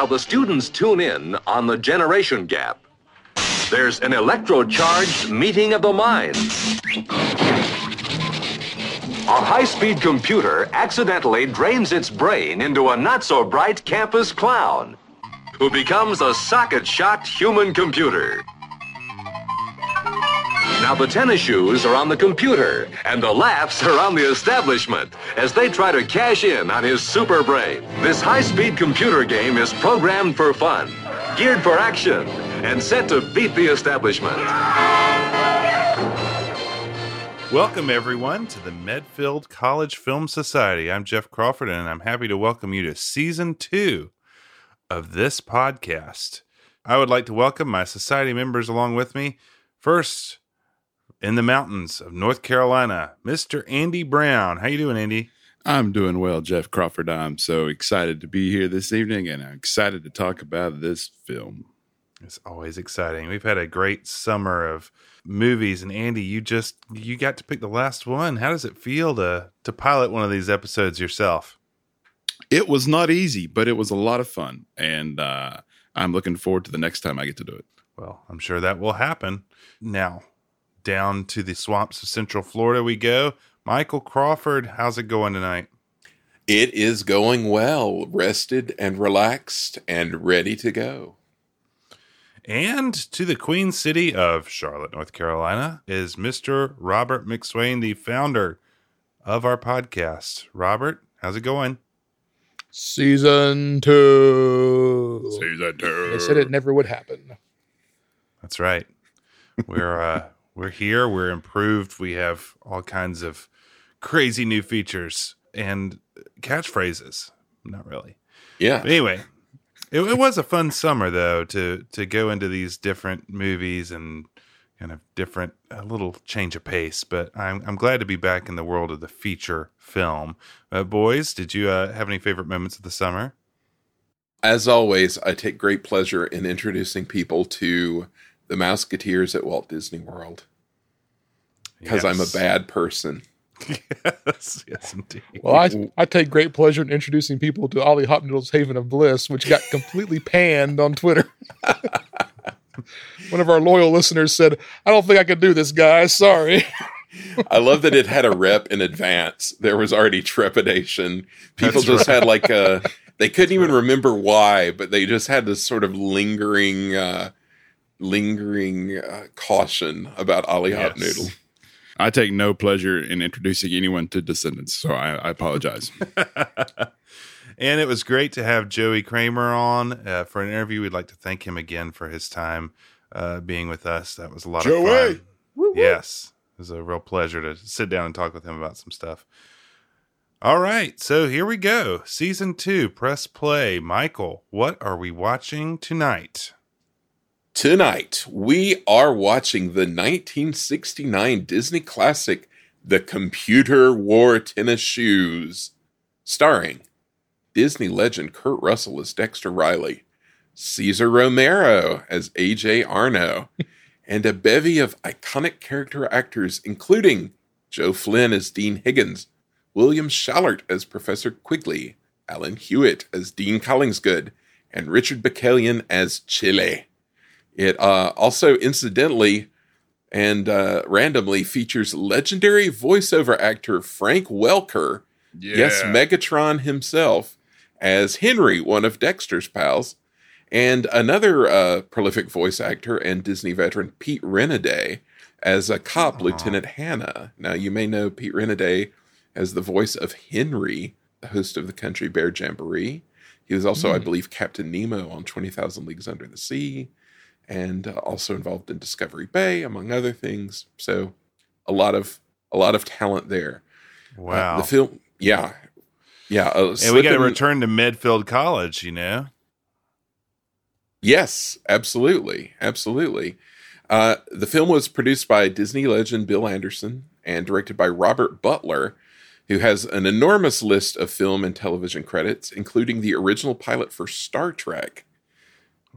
while the students tune in on the generation gap. There's an electro-charged meeting of the minds. A high-speed computer accidentally drains its brain into a not-so-bright campus clown who becomes a socket-shocked human computer. Now the tennis shoes are on the computer, and the laughs are on the establishment as they try to cash in on his super brain. This high-speed computer game is programmed for fun, geared for action, and set to beat the establishment. Welcome, everyone, to the Medfield College Film Society. I'm Jeff Crawford, and I'm happy to welcome you to season two of this podcast. I would like to welcome my society members along with me. First, in the mountains of North Carolina, Mr. Andy Brown. How you doing, Andy? I'm doing well, Jeff Crawford. I'm so excited to be here this evening, and I'm excited to talk about this film. It's always exciting. We've had a great summer of movies, and Andy, you just you got to pick the last one. How does it feel to to pilot one of these episodes yourself? It was not easy, but it was a lot of fun, and uh, I'm looking forward to the next time I get to do it. Well, I'm sure that will happen. Now, down to the swamps of Central Florida we go. Michael Crawford, how's it going tonight? It is going well, rested and relaxed and ready to go. And to the Queen City of Charlotte, North Carolina, is Mr. Robert McSwain, the founder of our podcast. Robert, how's it going? Season two. Season two. They said it never would happen. That's right. We're uh we're here, we're improved, we have all kinds of crazy new features and catchphrases. Not really. Yeah. But anyway, it, it was a fun summer though to to go into these different movies and kind of different a little change of pace. But I'm I'm glad to be back in the world of the feature film. Uh, boys, did you uh, have any favorite moments of the summer? As always, I take great pleasure in introducing people to the Mouseketeers at Walt Disney World because I'm a bad person. Yes, yes, indeed. Well, I, I take great pleasure in introducing people to Ollie Hopnoodle's Haven of Bliss, which got completely panned on Twitter. One of our loyal listeners said, I don't think I could do this, guys. Sorry. I love that it had a rep in advance. There was already trepidation. People That's just had like a, they couldn't even remember why, but they just had this sort of lingering, uh, lingering uh, caution about Ollie Yes. Hot Noodle. I take no pleasure in introducing anyone to Descendants, so I, I apologize. and it was great to have Joey Kramer on uh, for an interview. We'd like to thank him again for his time uh, being with us. That was a lot Joey! of fun. Yes, it was a real pleasure to sit down and talk with him about some stuff. All right, so here we go. Season two, press play. Michael, what are we watching tonight? Tonight, we are watching the 1969 Disney classic, The Computer Wore Tennis Shoes, starring Disney legend Kurt Russell as Dexter Riley, Cesar Romero as AJ Arno, and a bevy of iconic character actors, including Joe Flynn as Dean Higgins, William Schallert as Professor Quigley, Alan Hewitt as Dean Collingsgood, and Richard Bakalyan as Chile. It uh, also, incidentally and uh, randomly, features legendary voiceover actor Frank Welker, yes, Megatron himself, as Henry, one of Dexter's pals, and another uh, prolific voice actor and Disney veteran, Pete Renaday, as a cop, Lieutenant Hannah. Now, you may know Pete Renaday as the voice of Henry, the host of the Country Bear Jamboree. He was also, I believe, Captain Nemo on 20,000 Leagues Under the Sea and uh, also involved in Discovery Bay, among other things. So a lot of a lot of talent there. Uh, Wow. the film, yeah, yeah. Uh, and we got to return to Medfield College, you know? Yes, absolutely, absolutely. Uh, the film was produced by Disney legend Bill Anderson and directed by Robert Butler, who has an enormous list of film and television credits, including the original pilot for Star Trek,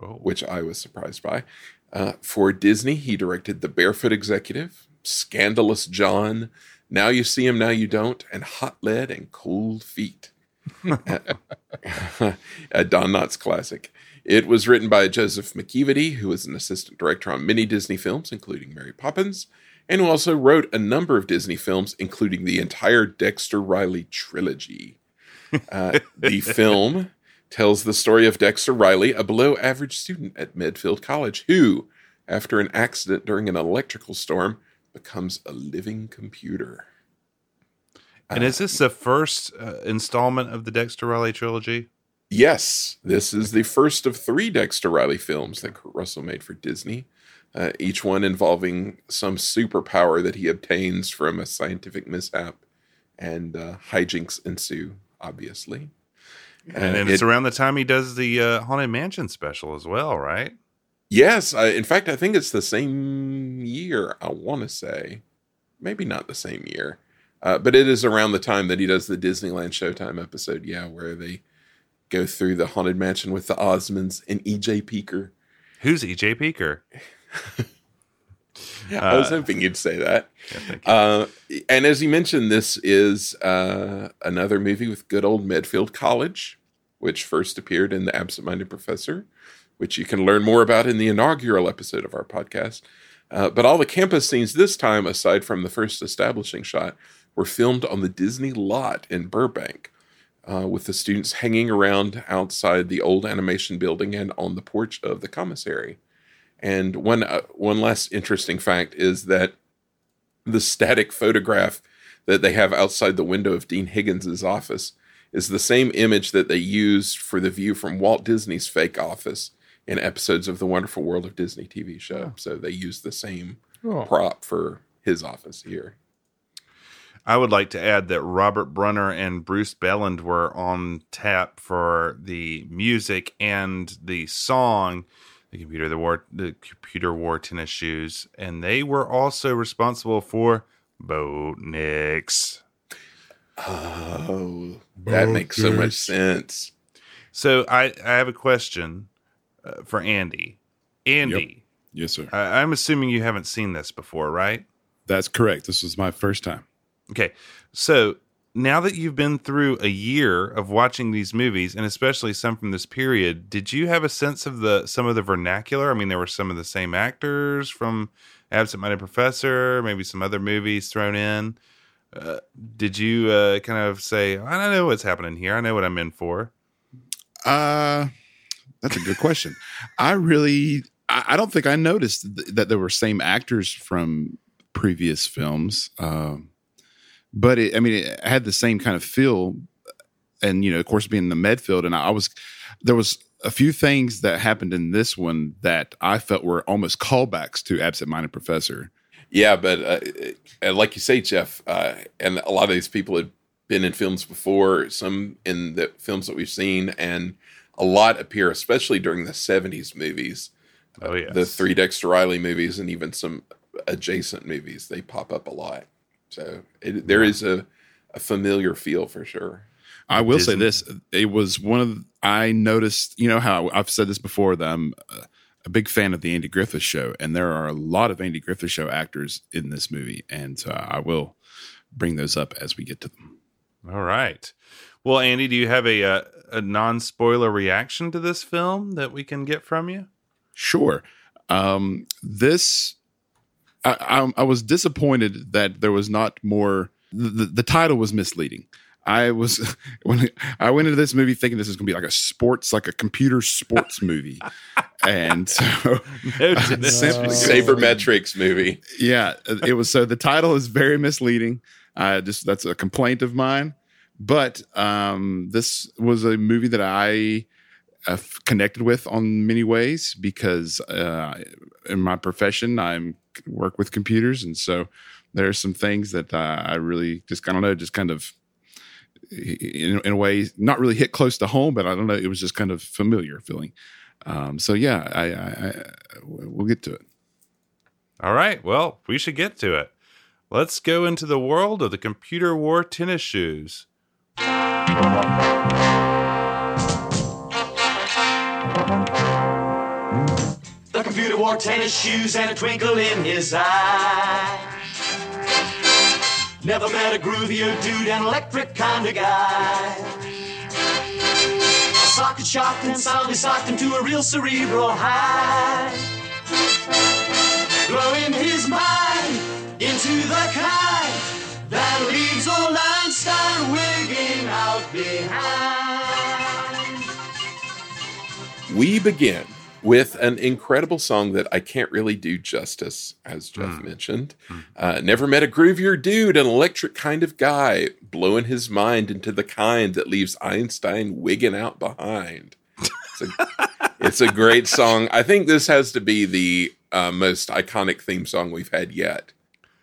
Oh. which I was surprised by. Uh, for Disney, he directed The Barefoot Executive, Scandalous John, Now You See Him, Now You Don't, and Hot Lead and Cold Feet. a Don Knotts classic. It was written by Joseph McEveety, who was an assistant director on many Disney films, including Mary Poppins, and who also wrote a number of Disney films, including the entire Dexter Riley trilogy. Uh, the film tells the story of Dexter Riley, a below average student at Medfield College, who, after an accident during an electrical storm, becomes a living computer. And is this the first uh, installment of the Dexter Riley trilogy? Yes, this is the first of three Dexter Riley films that Kurt Russell made for Disney, uh, each one involving some superpower that he obtains from a scientific mishap, and uh, hijinks ensue, obviously. And, and it's it- around the time he does the uh, Haunted Mansion special as well, right? Yes, I, in fact, I think it's the same year, I want to say. Maybe not the same year, uh, but it is around the time that he does the Disneyland Showtime episode, yeah, where they go through the Haunted Mansion with the Osmonds and EJ Peaker. Who's EJ Peaker? I was Uh, hoping you'd say that. Yeah. Uh, and as you mentioned, this is uh, another movie with good old Medfield College, which first appeared in The Absent Minded Professor, which you can learn more about in the inaugural episode of our podcast. Uh, but all the campus scenes this time, aside from the first establishing shot, were filmed on the Disney lot in Burbank, uh, with the students hanging around outside the old animation building and on the porch of the commissary. And one uh, one last interesting fact is that the static photograph that they have outside the window of Dean Higgins's office is the same image that they used for the view from Walt Disney's fake office in episodes of the Wonderful World of Disney TV show. So they used the same Oh, prop for his office here. I would like to add that Robert Brunner and Bruce Belland were on tap for the music and the song, the computer the war the computer wore tennis shoes, and they were also responsible for Boatniks. Oh, that makes so much sense. So I I have a question uh, for Andy. Andy, Yes, sir. I, I'm assuming you haven't seen this before, right? That's correct. This was my first time. Okay. So now that you've been through a year of watching these movies, and especially some from this period, did you have a sense of the some of the vernacular? I mean, there were some of the same actors from Absent Minded Professor, maybe some other movies thrown in. Uh, did you uh, kind of say, I don't know what's happening here. I know what I'm in for. Uh that's a good question. I really, I, don't think I noticed th- that there were same actors from previous films. Um, but it, I mean, it had the same kind of feel, and you know, of course, being in the Medfield, and I was there was a few things that happened in this one that I felt were almost callbacks to Absent Minded Professor. Yeah, but uh, uh, like you say, Jeff, uh, and a lot of these people had been in films before, some in the films that we've seen, and a lot appear, especially during the 70s movies, Oh, yes. the three Dexter Riley movies, and even some adjacent movies. They pop up a lot. So it, there is a, a familiar feel for sure. I will say this: it was one of I noticed. You know how I've said this before that I'm a, a big fan of the Andy Griffith Show, and there are a lot of Andy Griffith Show actors in this movie, and so I will bring those up as we get to them. All right. Well, Andy, do you have a, uh, a, a non spoiler reaction to this film that we can get from you? Sure. Um, this, I, I, I was disappointed that there was not more. The, the, the title was misleading. I was when I went into this movie thinking this is going to be like a sports, like a computer sports movie, and so No, to this. simply- Sabermetrics movie. yeah, it was. So the title is very misleading. Uh, just that's a complaint of mine. But um, this was a movie that I uh, connected with on many ways because uh, in my profession I work with computers, and so there are some things that uh, I really just I don't know, just kind of in, in a way not really hit close to home, but I don't know, it was just kind of familiar feeling. Um, so yeah, I, I, I we'll get to it. All right. Well, we should get to it. Let's go into the world of the computer wore tennis shoes. Wore tennis shoes and a twinkle in his eye. Never met a groovier dude, an electric kind of guy. A socket shocked and soundly socked him to a real cerebral high. Blowing his mind into the kind that leaves old Einstein wigging out behind. We begin with an incredible song that I can't really do justice, as Jeff mentioned. Uh, never met a groovier dude, an electric kind of guy, blowing his mind into the kind that leaves Einstein wigging out behind. It's a, it's a great song. I think this has to be the uh, most iconic theme song we've had yet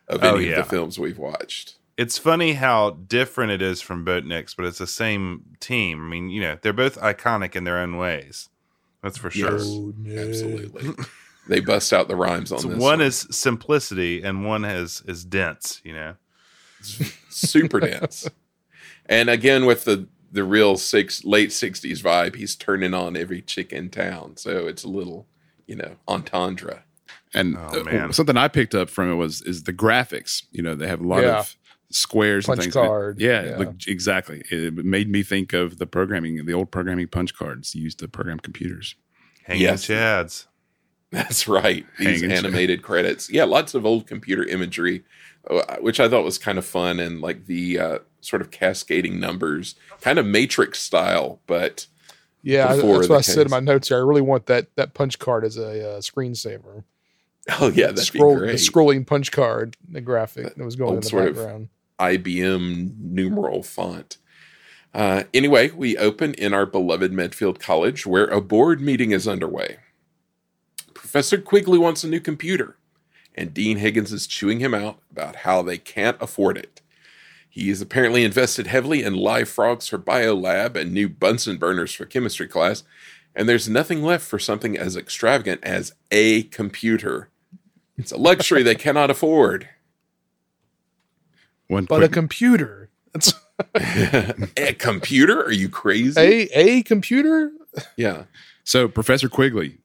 of Oh, any yeah. of the films we've watched. It's funny how different it is from Boatniks, but it's the same team. I mean, you know, they're both iconic in their own ways. That's for sure. Yes. Absolutely. they bust out the rhymes on So this. one song. is simplicity and one is is dense, you know. super dense. And again, with the the real six late sixties vibe, he's turning on every chick in town. So it's a little, you know, entendre. And Oh, uh, something I picked up from it was is the graphics. You know, they have a lot Yeah. of squares Punch and things. card, Yeah, yeah. look- exactly. It made me think of the programming, the old programming punch cards used to program computers. Hanging Yes. chads. That's right. These Hanging animated credits. Yeah, lots of old computer imagery, uh, which I thought was kind of fun and like the uh, sort of cascading numbers, kind of Matrix style, but Yeah, that's what I said in my notes here. I really want that that punch card as a uh, screensaver. oh yeah, that'd Scroll, be the scrolling punch card, the graphic that was going old in the sort of- background. IBM numeral font. Uh, anyway, we open in our beloved Medfield College where a board meeting is underway. Professor Quigley wants a new computer, and Dean Higgins is chewing him out about how they can't afford it. He is apparently invested heavily in live frogs for biolab and new Bunsen burners for chemistry class, and there's nothing left for something as extravagant as a computer. It's a luxury they cannot afford. One But a computer. That's a computer? Are you crazy? a a computer. Yeah. so Professor Quigley,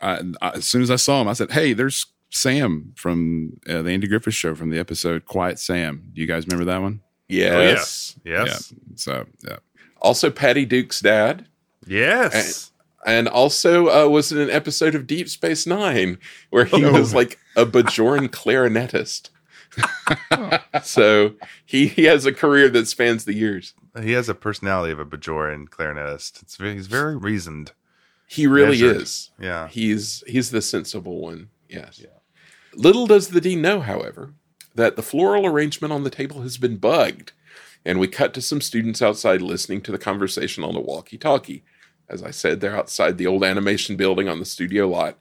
I, I- as soon as I saw him, I said, "Hey, there's Sam from uh, the Andy Griffith Show from the episode Quiet Sam. Do you guys remember that one?" Yes. Yes. Yeah. So yeah, Also, Patty Duke's dad. Yes. And also uh, was in an episode of Deep Space Nine where he Oh. was like a Bajoran clarinetist. so he, he has a career that spans the years. He has a personality of a Bajoran clarinetist. It's very, he's very reasoned. He really Measured. is. Yeah. He's he's the sensible one. Yes. Little does the dean know, however, that the floral arrangement on the table has been bugged, and we cut to some students outside listening to the conversation on the walkie-talkie. As I said, they're outside the old animation building on the studio lot,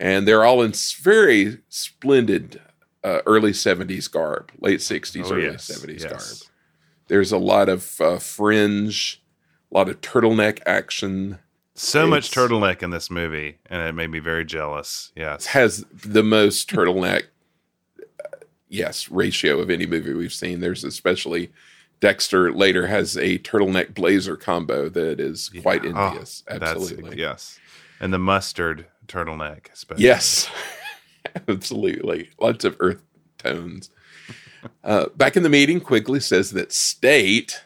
and they're all in s- very splendid uh, early '70s garb, late '60s, Oh, early yes. '70s Yes. garb. There's a lot of uh, fringe, a lot of turtleneck action. So much turtleneck in this movie, and it made me very jealous. Yes. has the most turtleneck uh, yes ratio of any movie we've seen there's especially dexter later has a turtleneck blazer combo that is quite Yeah. Oh, envious That's- absolutely yes. And the mustard turtleneck, especially. yes absolutely lots of earth tones uh, back in the meeting quigley says that state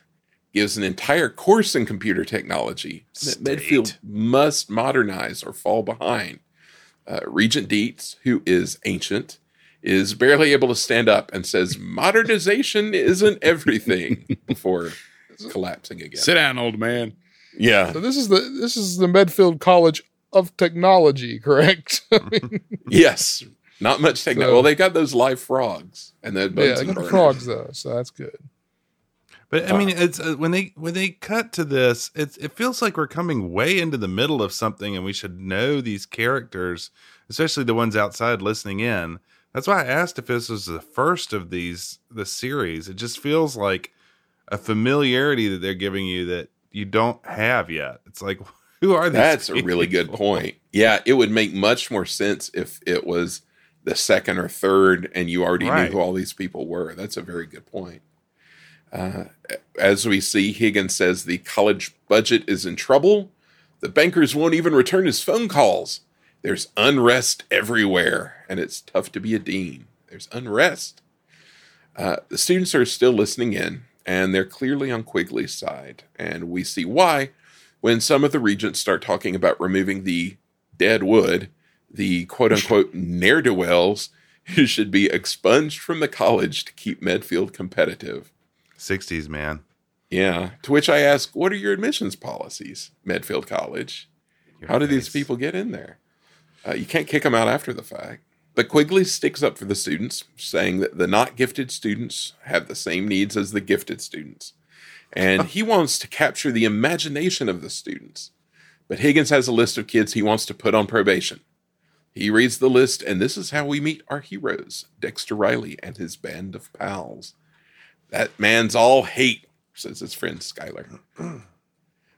gives an entire course in computer technology that State. medfield must modernize or fall behind uh, regent dietz who is ancient is barely able to stand up and says modernization isn't everything before collapsing again sit down, old man. yeah So this is the this is the Medfield College of Technology, correct? I mean, yes not much technology So- well they got those live frogs and the yeah, Bunsen I got the frogs though, so that's good. But I mean, it's uh, when they when they cut to this, it it feels like we're coming way into the middle of something, and we should know these characters, especially the ones outside listening in. That's why I asked if this was the first of these the series. It just feels like a familiarity that they're giving you that you don't have yet. It's like, who are these? That's a really good point. Yeah, it would make much more sense if it was the second or third, and you already Right. knew who all these people were. That's a very good point. Uh, as we see, Higgins says the college budget is in trouble. The bankers won't even return his phone calls. There's unrest everywhere, and it's tough to be a dean. There's unrest. Uh, the students are still listening in, and they're clearly on Quigley's side. And we see why when some of the regents start talking about removing the dead wood, the quote unquote ne'er do wells who should be expunged from the college to keep Medfield competitive. 60s, man. Yeah. To which I ask, what are your admissions policies, Medfield College? Your How do these people get in there? Uh, you can't kick them out after the fact. But Quigley sticks up for the students, saying that the not gifted students have the same needs as the gifted students. And he wants to capture the imagination of the students. But Higgins has a list of kids he wants to put on probation. He reads the list, and this is how we meet our heroes Dexter Riley and his band of pals. That man's all hate, says his friend Schuyler.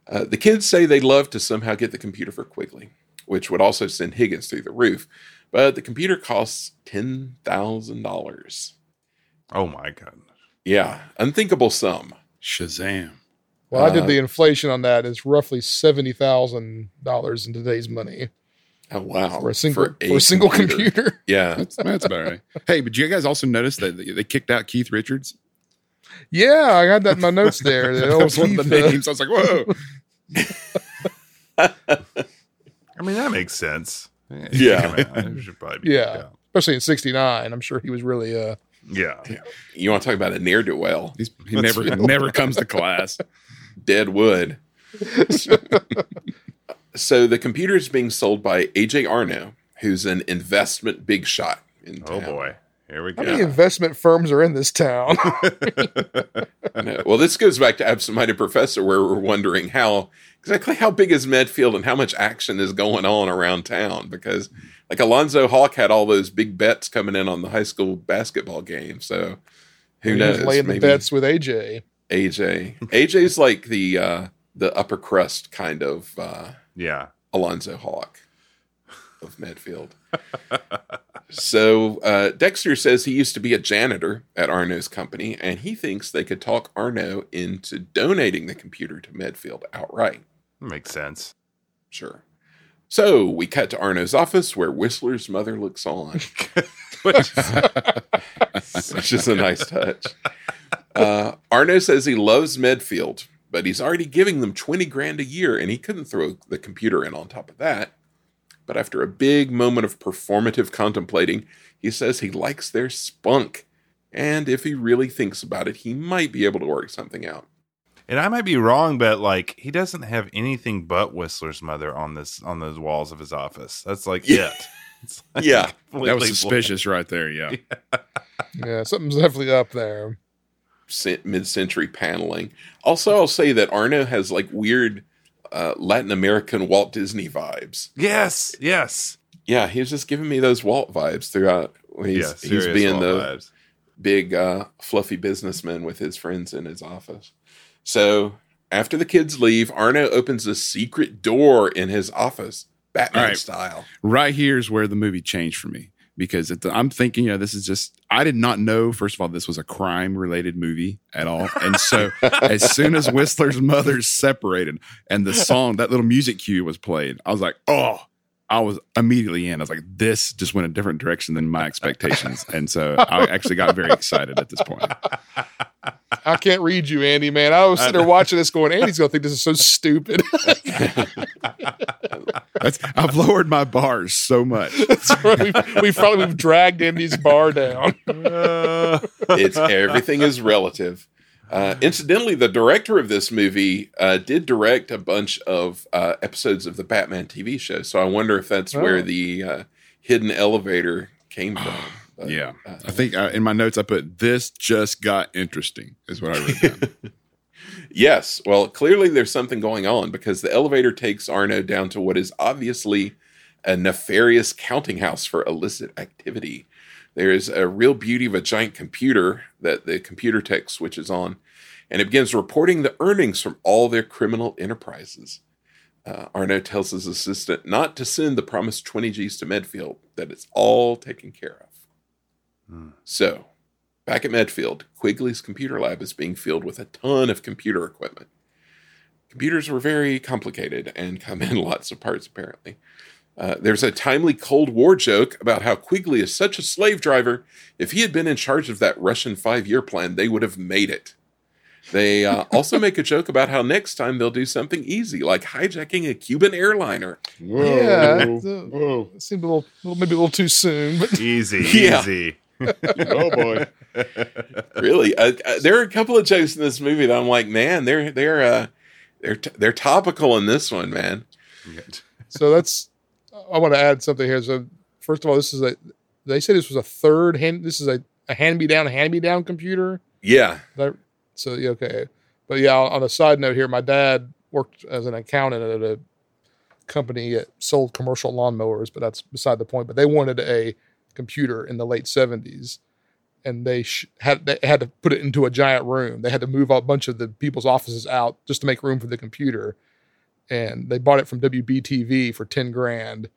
Uh, the kids say they'd love to somehow get the computer for Quigley, which would also send Higgins through the roof. But the computer costs $10,000. Oh, my God. Yeah, unthinkable sum. Shazam. Well, I did Uh, the inflation on that. It's roughly seventy thousand dollars in today's money Oh, wow. for a single for a, single computer. Yeah. That's, that's about right. Hey, but you guys also notice that they kicked out Keith Richards? Yeah, I had that in my notes there. The That was one of the names. I was like, whoa. I mean, that makes sense. Yeah. It should probably be Yeah. out. especially in '69. I'm sure he was really uh Yeah. You want to talk about a ne'er do well? He's, he never never comes to class. Dead wood. So the computer is being sold by AJ Arno, who's an investment big shot in Oh, town. boy. Here we go. how many investment firms are in this town? I. Well, this goes back to Absent Minded Professor, where we're wondering how exactly how big is Medfield and how much action is going on around town. Because, like, Alonzo Hawk had all those big bets coming in on the high school basketball game. So, who He knows? was laying the Maybe bets with AJ. AJ. AJ's like the uh, the upper crust kind of uh, yeah. Alonzo Hawk of Medfield. so uh, Dexter says he used to be a janitor at Arno's company, and he thinks they could talk Arno into donating the computer to Medfield outright. Makes sense. Sure. So we cut to Arno's office where Whistler's mother looks on, Which- which is a nice touch. Uh, Arno says he loves Medfield, but he's already giving them 20 grand a year, and he couldn't throw the computer in on top of that. But after a big moment of performative contemplating, he says he likes their spunk. And if he really thinks about it, he might be able to work something out. and I might be wrong, but like he doesn't have anything but Whistler's mother on this on those walls of his office. That's like Yeah. it. It's like Yeah. That was completely suspicious right there. Yeah. Yeah, something's definitely up there. Mid century paneling. Also, I'll say that Arno has like weird uh, Latin American Walt Disney vibes. Yes, yes. Yeah, He's just giving me those Walt vibes throughout. He's, yeah, he's being Walt the vibes. big uh, fluffy businessman with his friends in his office. So after the kids leave, Arno opens a secret door in his office, Batman right. style. right here is where the movie changed for me because the, I'm thinking, you know, this is just, I did not know, first of all, this was a crime related movie at all. And so as soon as Whistler's mother's separated and the song, that little music cue was played, I was like, oh, I was immediately in. I was like, this just went a different direction than my expectations. And so I actually got very excited at this point. I can't read you, Andy, man. I was sitting there watching this going, Andy's gonna think this is so stupid. That's, I've lowered my bars so much. we've, we've probably we've dragged Andy's bar down. it's everything is relative. Uh, incidentally, the director of this movie uh, did direct a bunch of uh, episodes of the Batman TV show. So I wonder if that's where Oh. the uh, hidden elevator came from. But, Yeah. uh, I think uh, in my notes, I put, this just got interesting, is what I wrote down. Yes. Well, clearly there's something going on because the elevator takes Arno down to what is obviously a nefarious counting house for illicit activity. There is a real beauty of a giant computer that the computer tech switches on, and it begins reporting the earnings from all their criminal enterprises. Uh, Arno tells his assistant not to send the promised 20 G's to Medfield, that it's all taken care of. So, back at Medfield, Quigley's computer lab is being filled with a ton of computer equipment. Computers were very complicated and come in lots of parts, apparently. Uh, there's a timely Cold War joke about how Quigley is such a slave driver. If he had been in charge of that Russian five year plan, they would have made it. They uh, also make a joke about how next time they'll do something easy, like hijacking a Cuban airliner. Whoa. Yeah, it's, Whoa. It seemed a little, little, maybe a little too soon, but Easy, Yeah. easy. Oh boy. Really, uh, uh, there are a couple of jokes in this movie that I'm like, man, they're they're uh, they're t- they're topical in this one, man. so that's. I want to add something here. So first of all, this is a. They say this was a third hand. This is a, a hand me down, hand me down computer. Yeah, That, so yeah, okay. But yeah, on a side note here, my dad worked as an accountant at a company that sold commercial lawnmowers, but that's beside the point. But they wanted a computer in the late seventies, and they sh- had they had to put it into a giant room. They had to move a bunch of the people's offices out just to make room for the computer, and they bought it from WBTV for ten grand.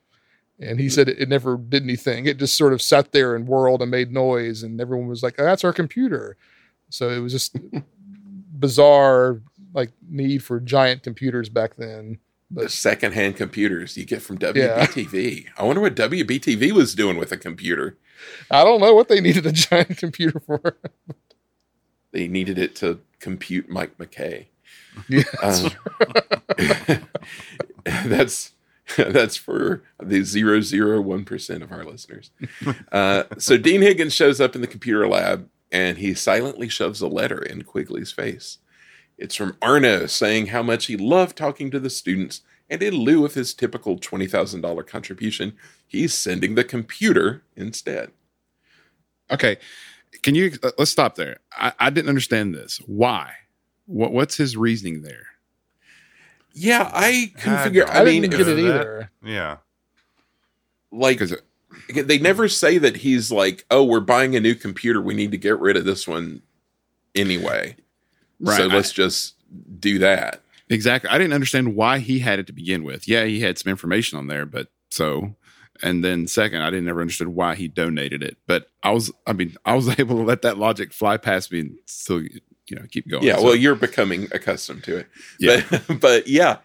And he said it, it never did anything. It just sort of sat there and whirled and made noise, and everyone was like, oh, "That's our computer." So it was just bizarre, like need for giant computers back then. the secondhand computers you get from WBTV. Yeah. I wonder what WBTV was doing with a computer. I don't know what they needed a giant computer for. They needed it to compute Mike McKay. Yeah, Um, that's that's for the zero zero one percent of our listeners. Uh, so Dean Higgins shows up in the computer lab and he silently shoves a letter in Quigley's face. It's from Arno saying how much he loved talking to the students, and in lieu of his typical twenty thousand dollar contribution, he's sending the computer instead. Okay. Can you uh, let's stop there. I, I didn't understand this. Why? What what's his reasoning there? Yeah, I couldn't I figure. I, I, mean, didn't get it that- either. Yeah. like Because they never say that he's like, oh, we're buying a new computer. We need to get rid of this one anyway. Right. So let's just do that. Exactly. I didn't understand why he had it to begin with. Yeah, he had some information on there, but so and then second, I didn't ever understood why he donated it. But I was I mean, I was able to let that logic fly past me and still you know keep going. Yeah, So, well, you're becoming accustomed to it. Yeah. But, but yeah,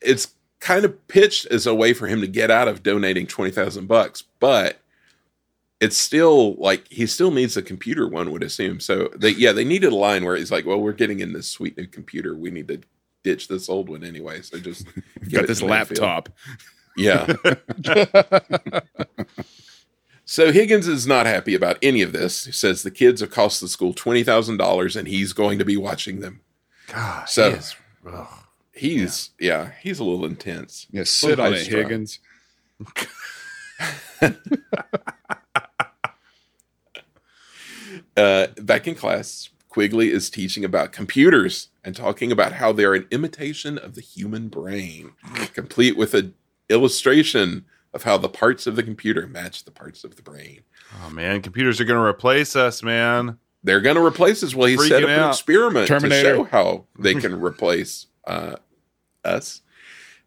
it's kind of pitched as a way for him to get out of donating 20,000 bucks, but it's still like he still needs a computer, one would assume. So they, yeah, they needed a line where he's like, well, we're getting in this sweet new computer. We need to ditch this old one anyway. So just got this laptop. Yeah. so Higgins is not happy about any of this. He says the kids have cost the school twenty thousand dollars, and he's going to be watching them. God. So- he is- ugh. He's yeah, he's a little intense. Yeah, sit on it. Higgins. Uh, back in class, Quigley is teaching about computers and talking about how they're an imitation of the human brain, complete with an illustration of how the parts of the computer match the parts of the brain. Oh man, computers are going to replace us, man. They're going to replace us. Well, he set Freaking up an experiment Terminator. to show how they can replace uh, us.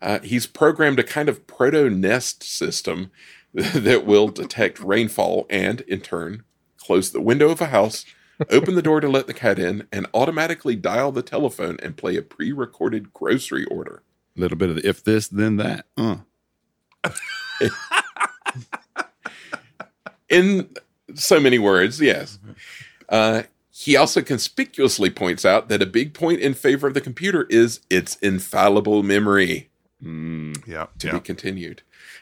Uh, he's programmed a kind of proto nest system that will detect rainfall and, in turn, close the window of a house, open the door to let the cat in, and automatically dial the telephone and play a pre recorded grocery order. A little bit of the if this, then that. Uh. In so many words, yes. Uh, he also conspicuously points out that a big point in favor of the computer is its infallible memory. Mm. Yeah. to yeah. be continued.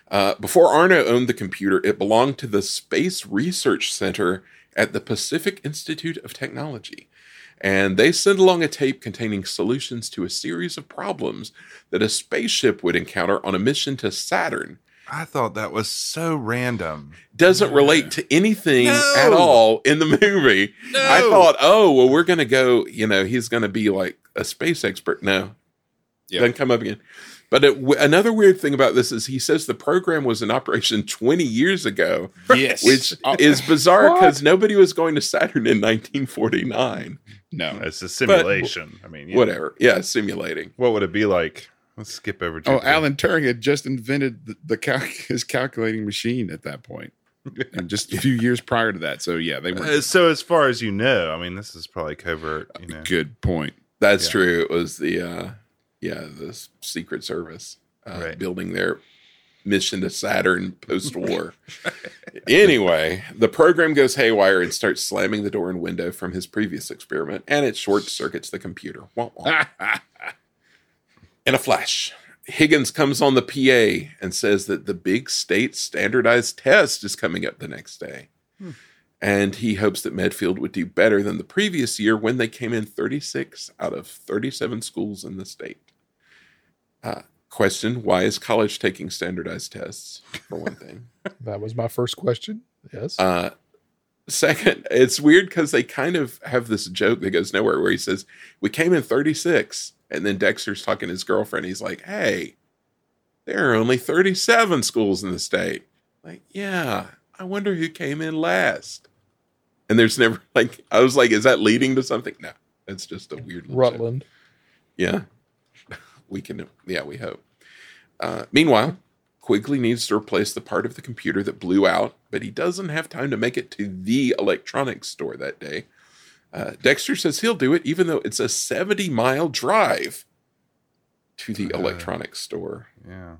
Uh, before Arno owned the computer, it belonged to the Space Research Center at the Pacific Institute of Technology. And they sent along a tape containing solutions to a series of problems that a spaceship would encounter on a mission to Saturn. I thought that was so random. Doesn't relate to anything No. at all in the movie. I thought, oh, well, we're going to go, you know, he's going to be like a space expert. No, Yep. doesn't come up again. But it, w- another weird thing about this is he says the program was in operation 20 years ago, Yes. which is bizarre because nobody was going to Saturn in 1949. no. It's a simulation. I mean, yeah. Whatever. Yeah, simulating. What would it be like? Let's skip over. Oh, Jupiter. Alan Turing had just invented the, the cal- his calculating machine at that point, and just a few years prior to that. So yeah, they were Uh, so as far as you know, I mean, this is probably covert. You know, good point. That's Yeah. true. It was the uh yeah, the Secret Service uh, Right. building their mission to Saturn post war. anyway, the program goes haywire and starts slamming the door and window from his previous experiment, and it short circuits the computer. Wah, wah. In a flash, Higgins comes on the PA and says that the big state standardized test is coming up the next day. And he hopes that Medfield would do better than the previous year when they came in 36 out of 37 schools in the state. Uh, question Why is college taking standardized tests, for one thing? That was my first question. Yes. Uh, second, it's weird because they kind of have this joke that goes nowhere where he says, We came in 36. And then Dexter's talking to his girlfriend. He's like, Hey, there are only 37 schools in the state. Like, yeah, I wonder who came in last. And there's never, like, I was like, Is that leading to something? No, it's just a weird little joke. Rutland. Yeah. We can, yeah, we hope. Uh, meanwhile, Quigley needs to replace the part of the computer that blew out, but he doesn't have time to make it to the electronics store that day. Uh, Dexter says he'll do it, even though it's a 70 mile drive to the Uh. electronics store. yeah.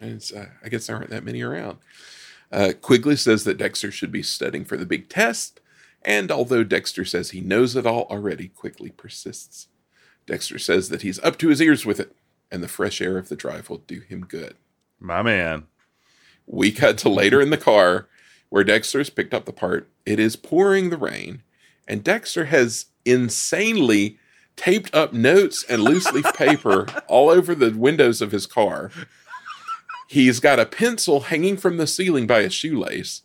And it's, uh, I guess there aren't that many around. Uh, Quigley says that Dexter should be studying for the big test, and although Dexter says he knows it all already, Quigley persists. Dexter says that he's up to his ears with it, and the fresh air of the drive will do him good. My man. We cut to later in the car where Dexter has picked up the part. It is pouring the rain, and Dexter has insanely taped up notes and loose leaf paper all over the windows of his car. He's got a pencil hanging from the ceiling by a shoelace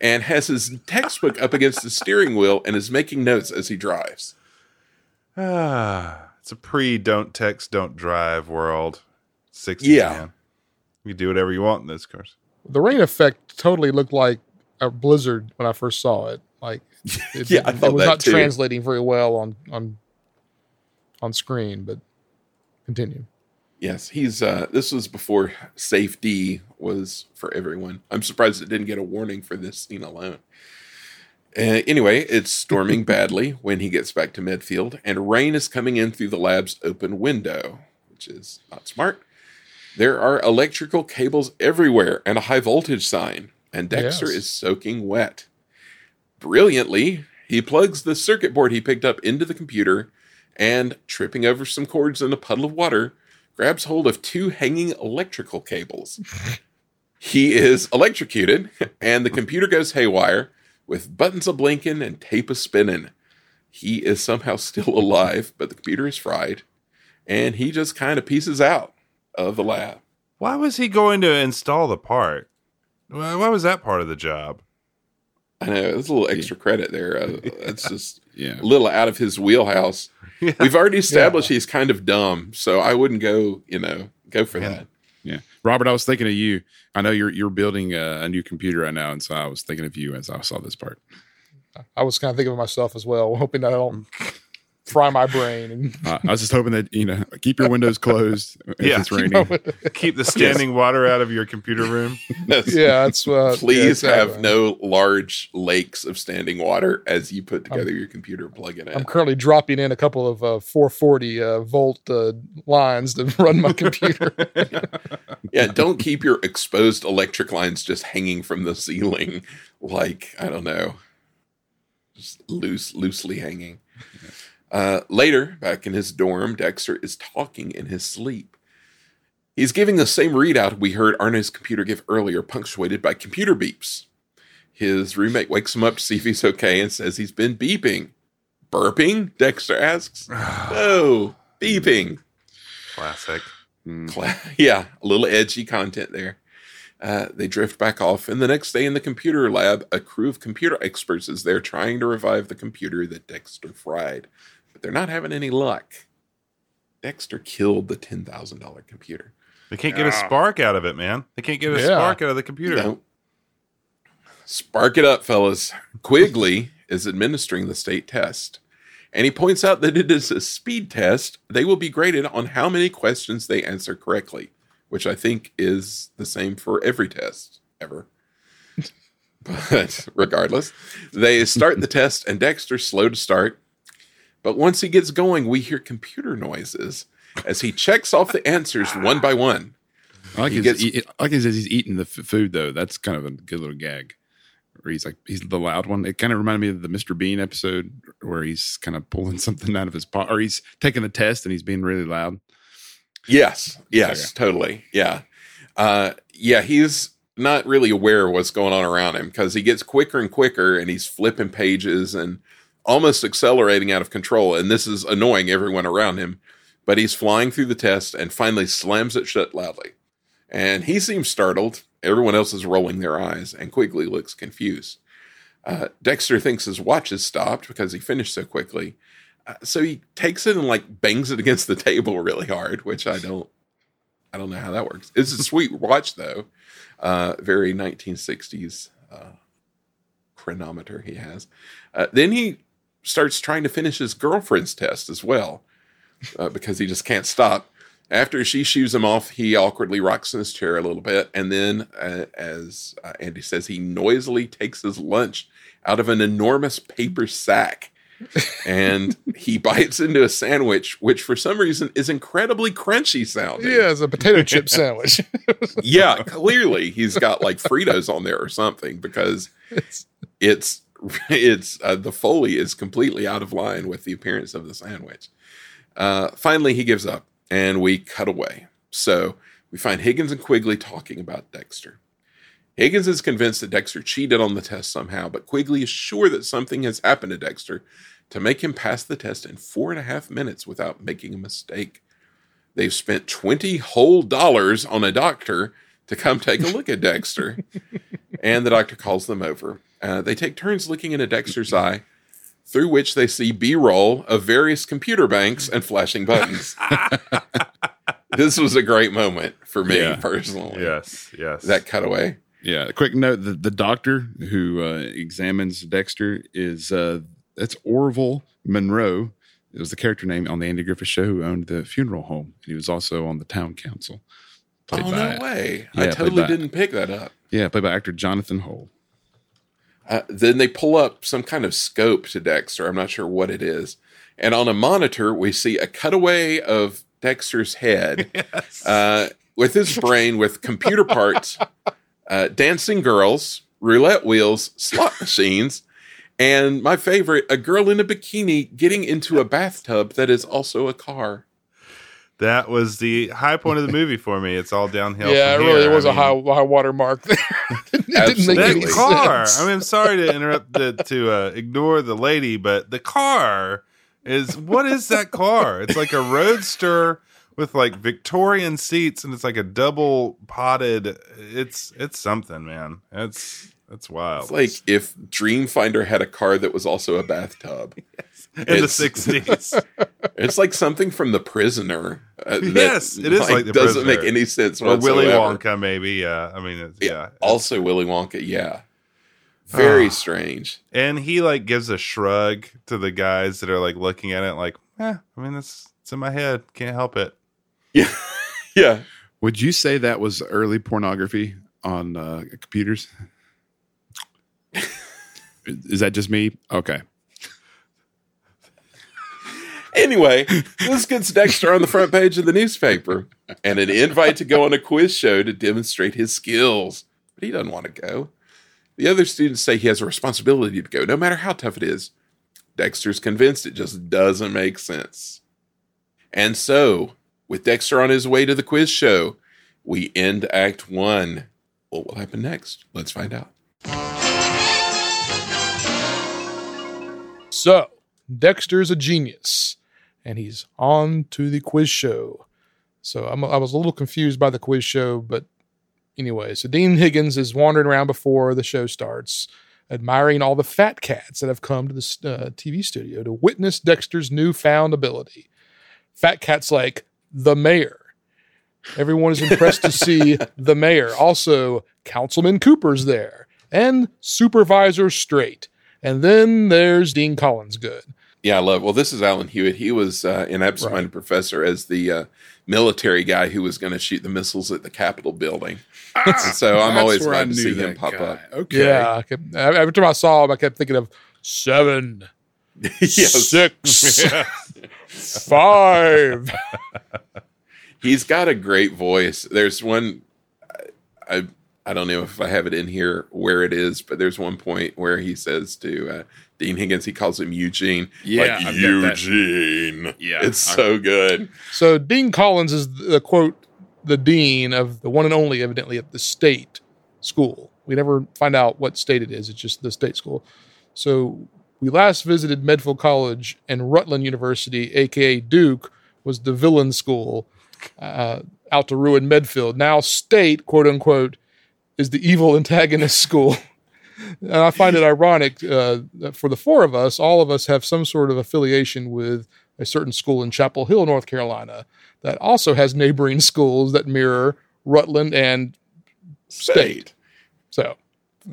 and has his textbook up against the steering wheel and is making notes as he drives. Ah, it's a pre don't text, don't drive world. 60s, Yeah. man. You do whatever you want in this course. The rain effect totally looked like a blizzard when I first saw it. Like, it, Yeah, I it was not too. translating very well on on on screen. But continue. Yes, he's uh this was before safety was for everyone. I'm surprised it didn't get a warning for this scene alone. Uh, anyway, it's storming badly when he gets back to Medfield, and rain is coming in through the lab's open window, which is not smart. There are electrical cables everywhere and a high voltage sign, and Dexter Yes. is soaking wet. Brilliantly, he plugs the circuit board he picked up into the computer and, tripping over some cords in a puddle of water, grabs hold of two hanging electrical cables. he is electrocuted, and the computer goes haywire with buttons a blinking and tape a spinning. He is somehow still alive, but the computer is fried, and he just kind of pieces out of the lab. Why was he going to install the part? Why why was that part of the job? I know there's a little extra credit there. Uh, it's just Yeah. a little out of his wheelhouse. We've already established he's kind of dumb, so I wouldn't go, you know, go for Yeah. that. Yeah, Robert, I was thinking of you. I know you're you're building a, a new computer right now, and so I was thinking of you as I saw this part. I was kind of thinking of myself as well, hoping that I don't fry my brain. And Uh, I was just hoping that you know keep your windows closed if Yeah. it's raining. Keep the standing water out of your computer room. Yes. yeah, that's uh, Please yeah, have no large lakes of standing water as you put together your computer plug it in. I'm currently dropping in a couple of uh, 440 uh, volt uh, lines to run my computer. yeah, don't keep your exposed electric lines just hanging from the ceiling, like I don't know, just loose, loosely hanging. Uh, later, back in his dorm, Dexter is talking in his sleep. He's giving the same readout we heard Arno's computer give earlier, punctuated by computer beeps. His roommate wakes him up to see if he's okay and says he's been beeping. Burping? Dexter asks. oh, beeping. Classic. Cla- yeah, a little edgy content there. Uh, they drift back off, and the next day in the computer lab, a crew of computer experts is there trying to revive the computer that Dexter fried, but they're not having any luck. Dexter killed the ten thousand dollar computer. They can't get a spark out of it, man. They can't get a Yeah. spark out of the computer. No. Spark it up, fellas. Quigley is administering the state test, And he points out that it is a speed test. They will be graded on how many questions they answer correctly, which I think is the same for every test ever. but regardless, they start the test, and Dexter's slow to start. But once he gets going, we hear computer noises as he checks off the answers one by one. I like, He gets- I like he says he's eating the f- food though. That's kind of a good little gag. Where he's like he's the loud one. It kind of reminded me of the Mr. Bean episode where he's kind of pulling something out of his pot, or he's taking the test and he's being really loud. Yes, yes, totally. Yeah. Uh, yeah, he's not really aware of what's going on around him because he gets quicker and quicker and he's flipping pages and almost accelerating out of control. And this is annoying everyone around him. But he's flying through the test and finally slams it shut loudly. And he seems startled. Everyone else is rolling their eyes, and Quigley looks confused. Uh, Dexter thinks his watch has stopped because he finished so quickly. Uh, so he takes it and like bangs it against the table really hard, which I don't, I don't know how that works. It's a sweet watch though, uh, very 1960s uh, chronometer he has. Uh, then he starts trying to finish his girlfriend's test as well uh, because he just can't stop. After she shoos him off, he awkwardly rocks in his chair a little bit, and then, uh, as uh, Andy says, he noisily takes his lunch out of an enormous paper sack and he bites into a sandwich, which for some reason is incredibly crunchy sounding. Yeah, it's a potato chip sandwich. Yeah, clearly he's got like Fritos on there or something because it's it's uh, the foley is completely out of line with the appearance of the sandwich. Uh, finally, he gives up, and we cut away. So we find Higgins and Quigley talking about Dexter. Higgins is convinced that Dexter cheated on the test somehow, but Quigley is sure that something has happened to Dexter to make him pass the test in four and a half minutes without making a mistake. They've spent 20 whole dollars on a doctor to come take a look at Dexter. and the doctor calls them over. Uh, they take turns looking into Dexter's eye, through which they see B roll of various computer banks and flashing buttons. this was a great moment for me Yeah. personally. Yes, yes. That cutaway. Yeah. A quick note: the, the doctor who uh, examines Dexter is uh, that's Orville Monroe. It was the character name on the Andy Griffith Show who owned the funeral home. and He was also on the town council. Played oh, by- no way. Yeah, I totally by- didn't pick that up. Yeah, played by actor Jonathan Hole. Uh, then they pull up some kind of scope to Dexter. I'm not sure what it is. And on a monitor, we see a cutaway of Dexter's head uh, with his brain with computer parts, uh, dancing girls, roulette wheels, slot machines, and my favorite, a girl in a bikini getting into a bathtub that is also a car. That was the high point of the movie for me. It's all downhill. yeah, it from really here. was I a high high water mark there. it didn't make Absolutely. any that car. sense. I mean, I'm sorry to interrupt the, to uh, ignore the lady, but the car is what is that car? It's like a roadster with like Victorian seats, and it's like a double potted. It's it's something, man. It's it's wild. It's like if Dreamfinder had a car that was also a bathtub. in the '60s. It's like something from The Prisoner. uh, Yes, it is like The doesn't Prisoner. make any sense or Willy. Wonka, maybe. Yeah, I mean, it's, Yeah. yeah. Also Willy Wonka. Yeah. Very Ah. strange. And he like gives a shrug to the guys that are like looking at it, like, eh, I mean, it's it's in my head, can't help it. Yeah. yeah. Would you say that was early pornography on uh, computers? Is that just me? Okay. Anyway, this gets Dexter on the front page of the newspaper and an invite to go on a quiz show to demonstrate his skills. But he doesn't want to go. The other students say he has a responsibility to go, no matter how tough it is. Dexter's convinced it just doesn't make sense. And so, with Dexter on his way to the quiz show, we end Act One. What will happen next? Let's find out. So, Dexter's a genius, and he's on to the quiz show. So, I'm, I was a little confused by the quiz show, but anyway, so Dean Higgins is wandering around before the show starts, admiring all the fat cats that have come to the uh, TV studio to witness Dexter's newfound ability. Fat cats like the mayor. Everyone is impressed to see the mayor. Also, Councilman Cooper's there, and Supervisor Straight. And then there's Dean Collingsgood. Yeah, I love. Well, this is Alan Hewitt. He was uh, an absent-minded professor as the uh, military guy who was going to shoot the missiles at the Capitol building. so I'm always where I glad to see him pop guy. up. Okay. Yeah, I kept, every time I saw him, I kept thinking of seven, Yes. six, five. He's got a great voice. There's one I, I I don't know if I have it in here where it is, but there's one point where he says to uh, Dean Higgins, he calls him Eugene. Yeah, like, I've got that. Eugene. Yeah, it's I- so good. So Dean Collins is the quote the dean of the one and only, evidently at the state school. We never find out what state it is. It's just the state school. So we last visited Medfield College and Rutland University, aka Duke, was the villain school uh, out to ruin Medfield. Now state, quote unquote, is the evil antagonist school. And I find it ironic uh, that for the four of us, all of us have some sort of affiliation with a certain school in Chapel Hill, North Carolina, that also has neighboring schools that mirror Rutland and State. So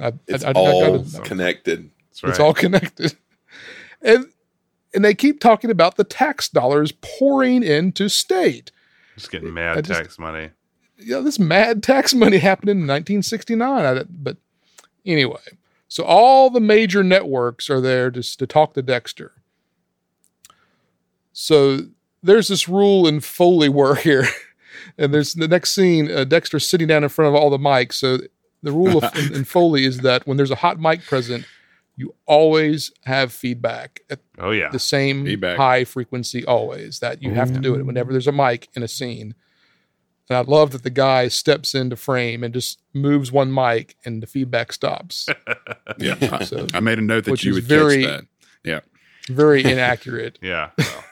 I, It's I, I, I all gotta- connected. Right. it's all connected. And and they keep talking about the tax dollars pouring into state. just getting mad just- tax money. you know, this mad tax money happened in 1969. I, but anyway, so all the major networks are there just to talk to Dexter. So there's this rule in Foley work here. And there's the next scene, uh, Dexter sitting down in front of all the mics. So the rule of, in, in Foley is that when there's a hot mic present, you always have feedback at Oh yeah. the same Feedback. high frequency always that you have to do it whenever there's a mic in a scene and i love that the guy steps into frame and just moves one mic and the feedback stops Yeah. So- I made a note that you would very- catch that. Yeah. very inaccurate Yeah. Well,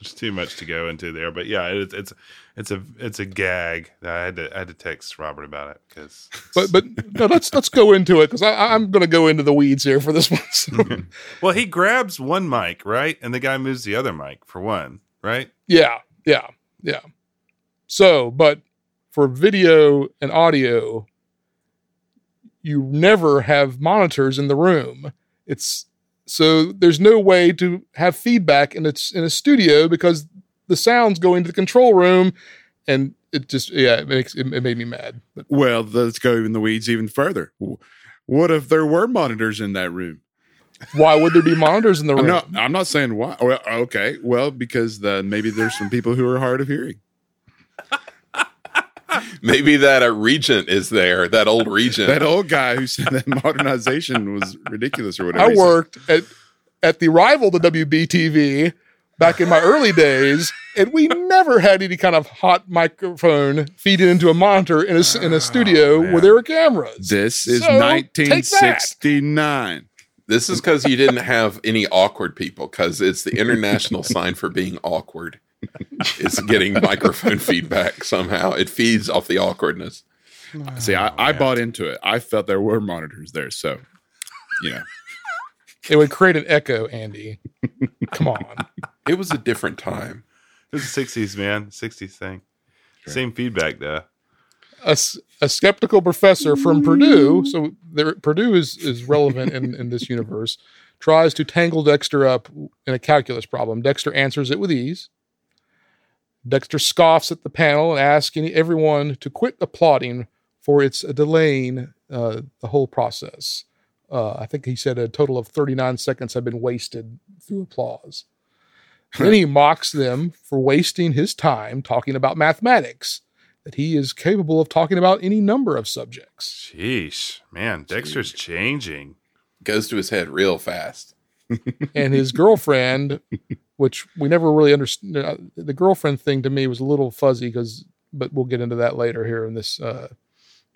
there's too much to go into there, but yeah, it's it's it's a it's a gag. I had to I had to text Robert about it because but but no let's let's go into it because i'm going to go into the weeds here for this one So, well, he grabs one mic right, and the guy moves the other mic for one, right? yeah yeah yeah so but for video and audio you never have monitors in the room it's so there's no way to have feedback in its in a studio because the sounds go into the control room and it just yeah it makes it, it made me mad but Well, let's go in the weeds even further. What if there were monitors in that room? why would there be monitors in the I'm room not. I'm not saying why. Well, okay. Well, because the, maybe there's some people who are hard of hearing. Maybe that uh, regent is there, that old regent. That old guy who said that modernization was ridiculous or whatever. I he said. worked at at the rival to WBTV back in my early days, and we never had any kind of hot microphone feeding into a monitor in a s- in a studio where there were cameras. This is So, 1969. This is because you didn't have any awkward people, because it's the international sign for being awkward. It's getting microphone feedback somehow. It feeds off the awkwardness. See, I, I bought into it. I felt there were monitors there, so you know. It would create an echo, Andy. Come on. It was a different time. It was the '60s, man, '60s thing. Same feedback though. A skeptical professor from Purdue, so there, Purdue is, is relevant in, in this universe, tries to tangle Dexter up in a calculus problem. Dexter answers it with ease. Dexter scoffs at the panel and asks everyone to quit applauding for its delaying uh, the whole process. Uh, I think he said a total of 39 seconds have been wasted through applause. then he mocks them for wasting his time talking about mathematics, that he is capable of talking about any number of subjects. Sheesh, man, Dexter's changing. Goes to his head real fast. And his girlfriend, which we never really understood. The girlfriend thing to me was a little fuzzy because, but we'll get into that later here in this uh,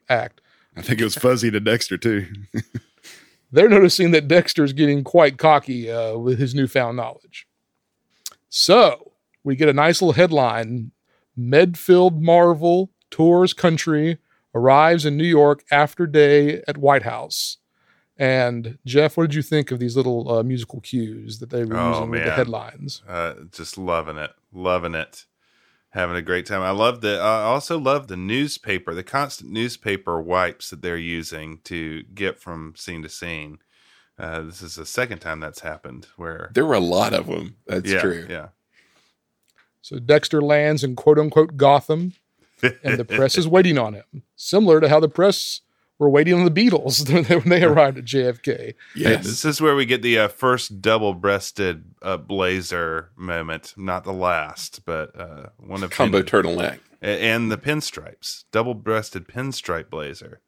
act. I think it was fuzzy to Dexter too. They're noticing that Dexter's getting quite cocky uh, with his newfound knowledge. So we get a nice little headline Medfield Marvel tours country, arrives in New York after day at White House. And Jeff, what did you think of these little uh, musical cues that they were Oh, using with the man. headlines? Uh, just loving it, loving it, having a great time. I love the. I also love the newspaper, the constant newspaper wipes that they're using to get from scene to scene. Uh, this is the second time that's happened. Where There were a lot of them. That's yeah, true. Yeah. So Dexter lands in quote unquote Gotham, and the press is waiting on him, similar to how the press were waiting on the Beatles when they arrived at JFK. Yes. This is where we get the uh, first double-breasted uh, blazer moment. Not the last, but uh, one of Combo many. turtleneck. And the pinstripes, double-breasted pinstripe blazer.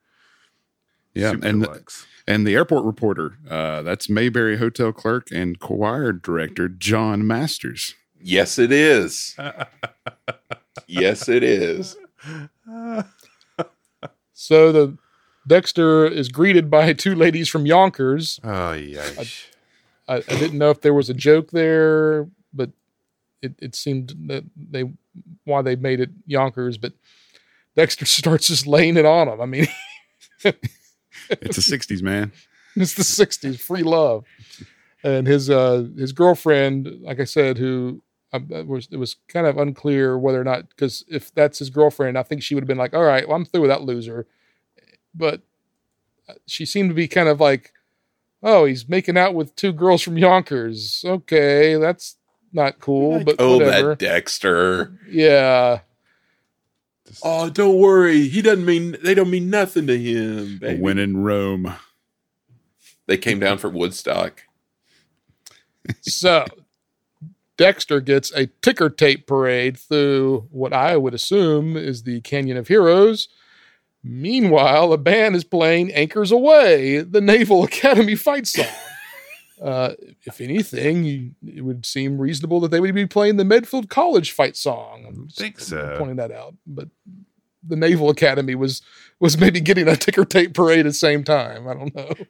Yeah, Super and deluxe. and the airport reporter. Uh, that's Mayberry Hotel clerk and choir director John Masters. Yes, it is. yes, it is. So the Dexter is greeted by two ladies from Yonkers. oh yeah. I, I didn't know if there was a joke there, but it, it seemed that they why they made it Yonkers, but Dexter starts just laying it on them. I mean, It's the '60s, man. it's the '60s, free love, and his uh his girlfriend, like I said, who um, it was it was kind of unclear whether or not because if that's his girlfriend, I think she would have been like, all right, well, I'm through with that loser, but uh, she seemed to be kind of like, oh, he's making out with two girls from Yonkers. Okay, that's not cool, but Oh, whatever. that Dexter. Yeah, Oh, don't worry. He doesn't mean they don't mean nothing to him. baby. When in Rome. They came down for Woodstock. so Dexter gets a ticker tape parade through what I would assume is the Canyon of Heroes. Meanwhile, a band is playing Anchors Aweigh, the Naval Academy fight song. Uh, if anything, you, it would seem reasonable that they would be playing the Medfield College fight song. I'm just think so. Pointing that out, but the Naval Academy was was maybe getting a ticker tape parade at the same time. I don't know.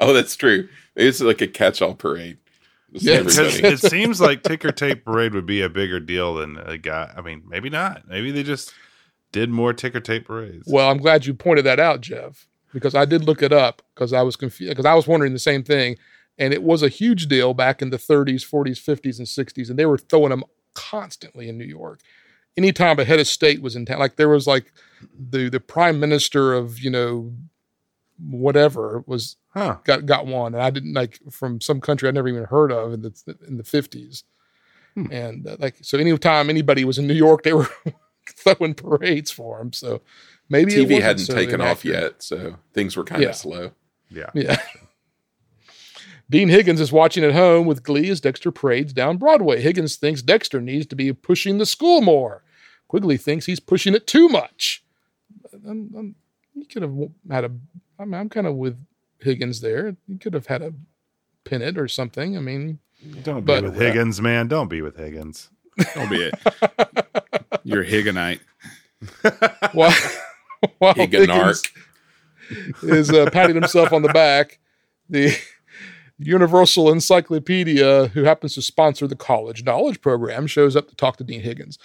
Oh, that's true. It's like a catch-all parade. Just Yeah, Because it seems like ticker tape parade would be a bigger deal than a guy. I mean, maybe not. Maybe they just did more ticker tape parades. Well, I'm glad you pointed that out, Jeff, because I did look it up because I was confused because I was wondering the same thing, and it was a huge deal back in the 30s, 40s, 50s, and 60s, and they were throwing them constantly in New York. Anytime a head of state was in town, like there was like the the prime minister of you know whatever was huh? got got one, and I didn't like from some country I'd never even heard of in the in the 50s, and uh, like so anytime anybody was in New York, they were throwing parades for him. So maybe TV wasn't hadn't so taken off yet, so things were kind of Yeah. slow. Yeah. Yeah. Dean Higgins is watching at home with glee as Dexter parades down Broadway. Higgins thinks Dexter needs to be pushing the school more. Quigley thinks he's pushing it too much. I'm, I'm, he could have had a. I mean, I'm kind of with Higgins there. He could have had a pin it or something. I mean, Don't But- be with Higgins, man. Don't be with Higgins. Don't be it. You're Higginite. while. Higgins is uh, patting himself on the back, the Universal Encyclopedia, who happens to sponsor the college knowledge program, shows up to talk to Dean Higgins.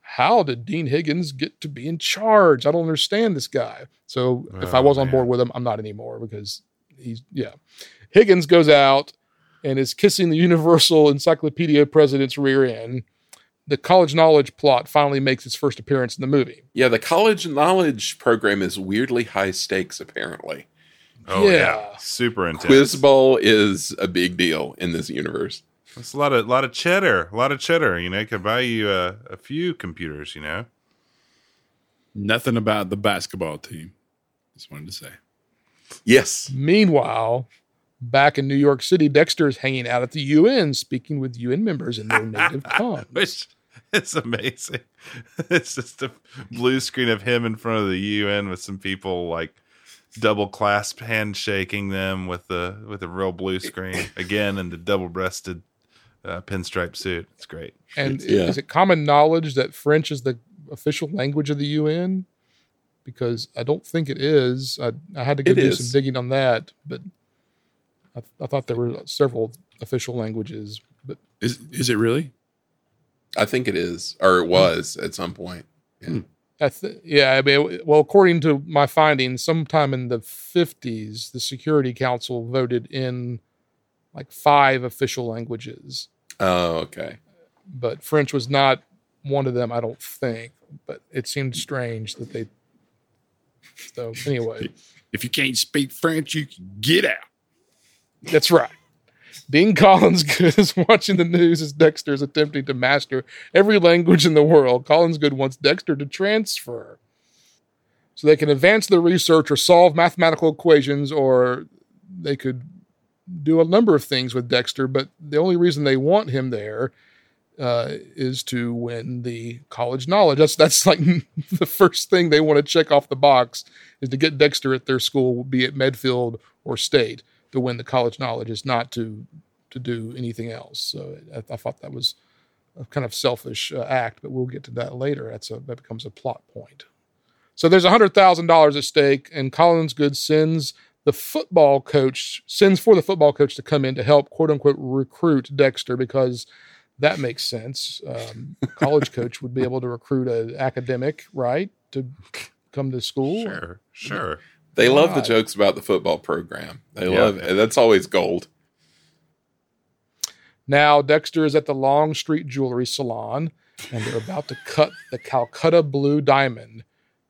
How did Dean Higgins get to be in charge? I don't understand this guy. So if I Oh, was on board with him, I'm not anymore because he's yeah. Higgins goes out and is kissing the Universal Encyclopedia president's rear end. The college knowledge plot finally makes its first appearance in the movie. Yeah, the college knowledge program is weirdly high stakes, apparently. Oh yeah, Yeah. super intense. Quiz Bowl is a big deal in this universe. That's a lot of lot of cheddar, a lot of cheddar. You know, could buy you uh, a few computers. You know, Nothing about the basketball team. Just wanted to say. Yes. Meanwhile, back in New York City, Dexter is hanging out at the UN, speaking with UN members in their native tongue. which it's amazing. It's just a blue screen of him in front of the UN with some people like double clasp handshaking them with the with a real blue screen again in the double breasted uh, pinstripe suit. It's great. And Yeah. is it common knowledge that French is the official language of the UN? Because I don't think it is. I, I had to go It do is. some digging on that, but I, I thought there were several official languages. But Is is it really? I think it is, or it was at some point. Hmm. I th- yeah, I mean, well, according to my findings, sometime in the 50s, the Security Council voted in like five official languages, Oh, okay. but French was not one of them, I don't think. But it seemed strange that they. So, anyway, If you can't speak French, you can get out. That's right. Dean Collins Good is watching the news as Dexter is attempting to master every language in the world. Collingsgood wants Dexter to transfer so they can advance their research or solve mathematical equations, or they could do a number of things with Dexter. But the only reason they want him there uh, is to win the college knowledge. That's that's like the first thing they want to check off the box is to get Dexter at their school, be it Medfield or State, to win the college knowledge. Is not to to do anything else. So I, I thought that was a kind of selfish uh, act, but we'll get to that later. That's a that becomes a plot point. So there's hundred thousand dollars at stake, and Collingsgood sends the football coach sends for the football coach to come in to help quote unquote recruit Dexter because that makes sense. Um, college coach would be able to recruit an academic, right, to come to school. Sure, sure. They love the jokes about the football program. They Yeah. love it. That's always gold. Now Dexter is at the Long Street Jewelry Salon, and they're about to cut the Calcutta Blue Diamond.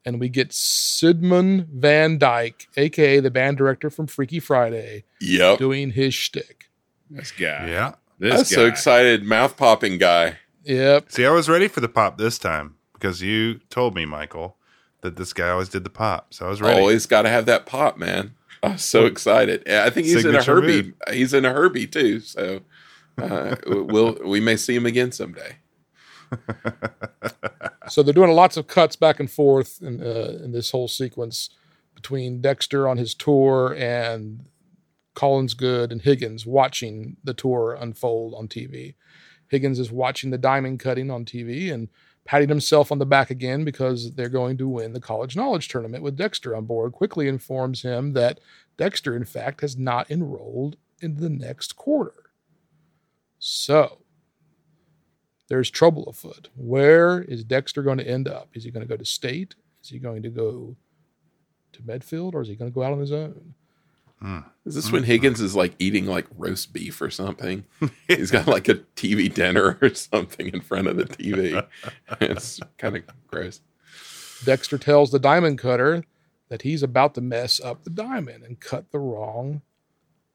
And we get Sidman Van Dyke, aka the band director from Freaky Friday, Yep. doing his shtick. This guy. Yeah. This I'm guy. so excited. Mouth popping guy. Yep. See, I was ready for the pop this time because you told me, Michael, that this guy always did the pop. So I was ready. Always got to have that pop, man. I'm so excited. I think he's in a Herbie. move. He's in a Herbie too. So uh, we'll we may see him again someday. So they're doing lots of cuts back and forth in, uh, in this whole sequence between Dexter on his tour and Collingsgood and Higgins watching the tour unfold on TV. Higgins is watching the diamond cutting on TV and patting himself on the back again because they're going to win the college knowledge tournament with Dexter on board. Quigley informs him that Dexter, in fact, has not enrolled in the next quarter. So there's trouble afoot. Where is Dexter going to end up? Is he going to go to state? Is he going to go to Medfield or is he going to go out on his own? Mm. Is this when mm. Higgins is like eating like roast beef or something? He's got like a TV dinner or something in front of the TV. it's kind of gross. Dexter tells the diamond cutter that he's about to mess up the diamond and cut the wrong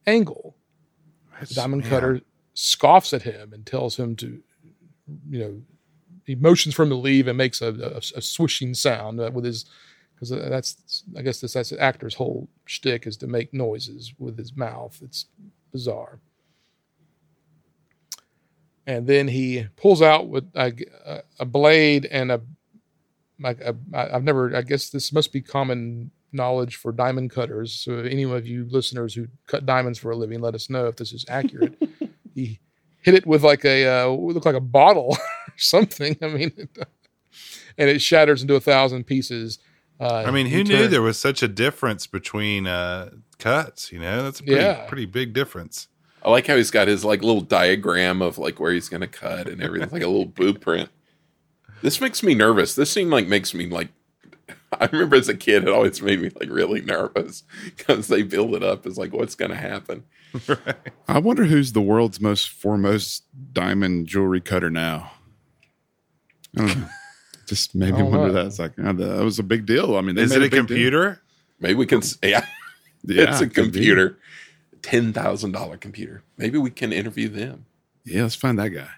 angle. The diamond man. cutter scoffs at him and tells him to, you know, he motions for him to leave and makes a, a, a swishing sound with his, because that's, I guess this, that's the actor's whole shtick is to make noises with his mouth. It's bizarre. And then he pulls out with a, a- blade and a, like a, I've never, I guess this must be common knowledge for diamond cutters. So any of you listeners who cut diamonds for a living, let us know if this is accurate. he hit it with like a, uh, looked like a bottle or something. I mean, and it shatters into a thousand pieces. Uh, I mean, he who knew turned- there was such a difference between uh, cuts? You know, that's a pretty, Yeah. pretty big difference. I like how he's got his like little diagram of like where he's gonna cut and everything, like a little blueprint. This makes me nervous. This scene like makes me like. I remember as a kid, it always made me like really nervous because they build it up as like what's gonna happen. I wonder who's the world's most foremost diamond jewelry cutter now. I don't know. Just made me oh, wonder know. that. It's like oh, that was a big deal. I mean, they Is made it a big deal. computer? Maybe we can. s- Yeah, Yeah, it's a it could be. computer, ten thousand dollar computer. Maybe we can interview them. Yeah, let's find that guy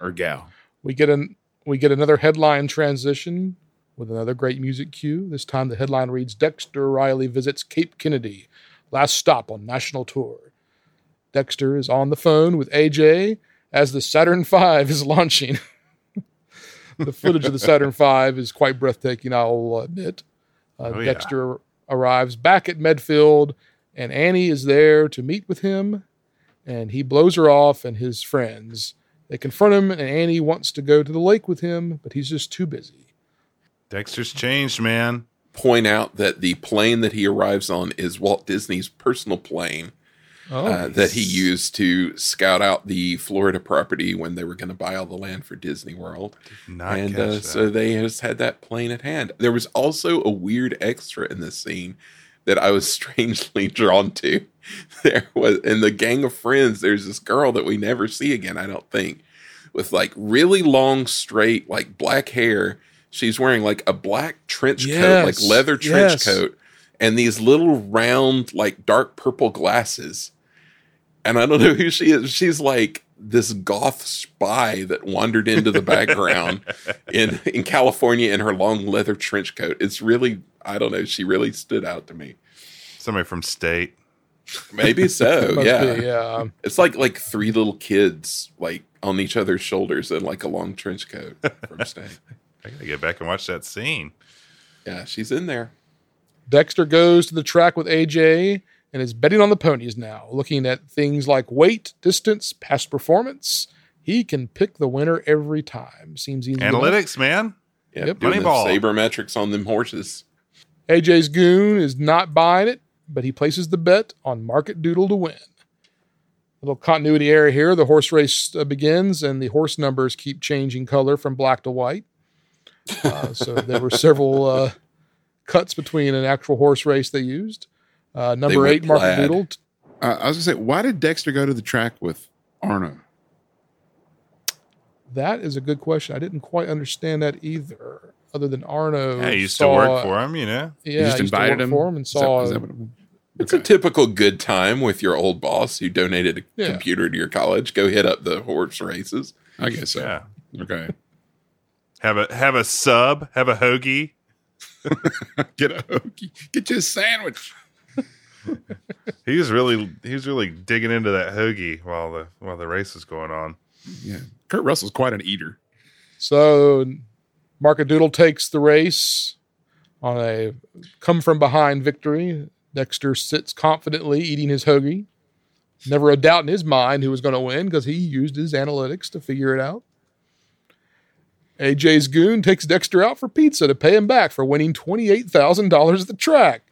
or gal. we get an we get another headline transition with another great music cue. This time the headline reads Dexter Riley visits Cape Kennedy, last stop on national tour. Dexter is on the phone with AJ as the Saturn V is launching. The footage of the Saturn V is quite breathtaking, I'll admit. Uh, Oh, yeah. Dexter arrives back at Medfield, and Annie is there to meet with him, and he blows her off and his friends. They confront him, and Annie wants to go to the lake with him, but he's just too busy. Dexter's changed, man. Point out that the plane that he arrives on is Walt Disney's personal plane. Oh, uh, that he used to scout out the Florida property when they were going to buy all the land for Disney World. Not and uh, so they just had that plane at hand. There was also a weird extra in this scene that I was strangely drawn to. There was in the gang of friends, there's this girl that we never see again, I don't think, with like really long, straight, like black hair. She's wearing like a black trench coat, like leather trench yes. coat, and these little round, like dark purple glasses and I don't know who she is. She's like this goth spy that wandered into the background in in California in her long leather trench coat. It's really I don't know. She really stood out to me. Somebody from State. Maybe so. Yeah. be, yeah. It's like like three little kids like on each other's shoulders in like a long trench coat from State. I gotta get back and watch that scene. Yeah, she's in there. Dexter goes to the track with AJ and is betting on the ponies now, looking at things like weight, distance, past performance. He can pick the winner every time. Seems easy. enough. Analytics, man. Yeah, Yep. doing the Moneyball. sabermetrics on them horses. AJ's goon is not buying it, but he places the bet on Market Doodle to win. A Little continuity error here. The horse race uh, begins, and the horse numbers keep changing color from black to white. Uh, so there were several uh, cuts between an actual horse race they used. Uh, number eight, Market plaid. Doodle. Uh, I was gonna say, why did Dexter go to the track with Arno? That is a good question. I didn't quite understand that either. Other than Arno, Yeah, he used saw- to work for him, you know. Yeah, you just I used to invited work him for him and saw. is that what it- It's a typical good time with your old boss who donated a Yeah. computer to your college. Go hit up the horse races. I guess so. Yeah. Okay. Have a have a sub, have a hoagie. Get a hoagie. Get you a sandwich. He was really he was really digging into that hoagie while the while the race was going on. Yeah. Kurt Russell's quite an eater. So Market Doodle takes the race on a come from behind victory. Dexter sits confidently eating his hoagie. Never a doubt in his mind who was going to win because he used his analytics to figure it out. AJ's goon takes Dexter out for pizza to pay him back for winning $28,000 at the track.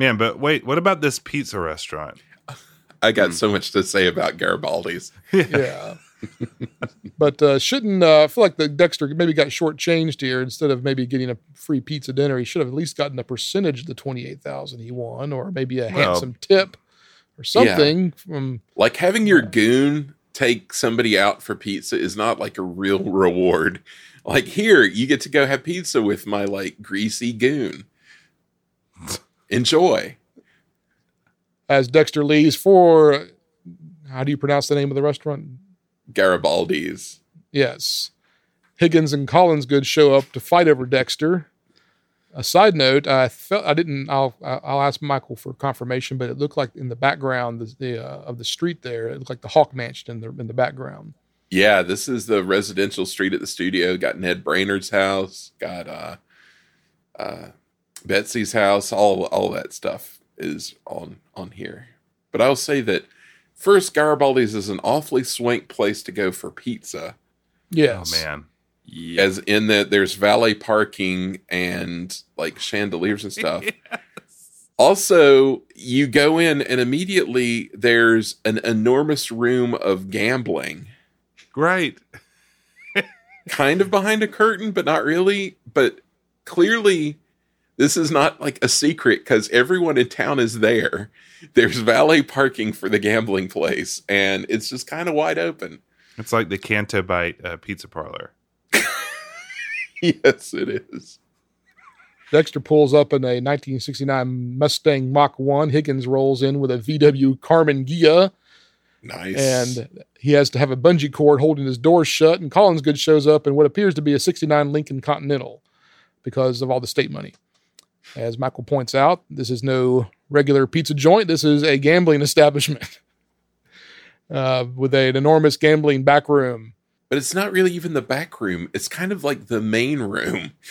Man, but wait, what about this pizza restaurant? I got so much to say about Garibaldi's. Yeah. but uh, shouldn't uh, I feel like the Dexter maybe got shortchanged here instead of maybe getting a free pizza dinner. He should have at least gotten a percentage of the twenty eight thousand he won, or maybe a Well- handsome tip or something from. Like having your goon take somebody out for pizza is not like a real reward. Like here, you get to go have pizza with my like greasy goon. Enjoy. As Dexter leaves for, how do you pronounce the name of the restaurant? Garibaldi's. Yes. Higgins and Collingsgood show up to fight over Dexter. A side note, I felt I didn't. I'll I'll ask Michael for confirmation, but it looked like in the background the, the uh, of the street there, it looked like the Hawk Mansion in the in the background. Yeah, this is the residential street at the studio. Got Ned Brainerd's house. Got uh, uh, Betsy's house. All all that stuff is on on here. But I'll say that first, Garibaldi's is an awfully swank place to go for pizza. Yes. Oh man. As in that there's valet parking and like chandeliers and stuff. Also, you go in and immediately there's an enormous room of gambling. Great. kind of behind a curtain, but not really. But clearly, this is not like a secret because everyone in town is there. There's valet parking for the gambling place, and it's just kind of wide open. It's like the Cantabite uh, pizza parlor. yes, it is. Dexter pulls up in a 1969 Mustang Mach 1. Higgins rolls in with a VW Karmann Ghia, Nice. and he has to have a bungee cord holding his door shut. And Collingsgood shows up in what appears to be a 69 Lincoln Continental because of all the state money. As Michael points out, this is no regular pizza joint. This is a gambling establishment uh, with an enormous gambling back room. but it's not really even the back room. It's kind of like the main room.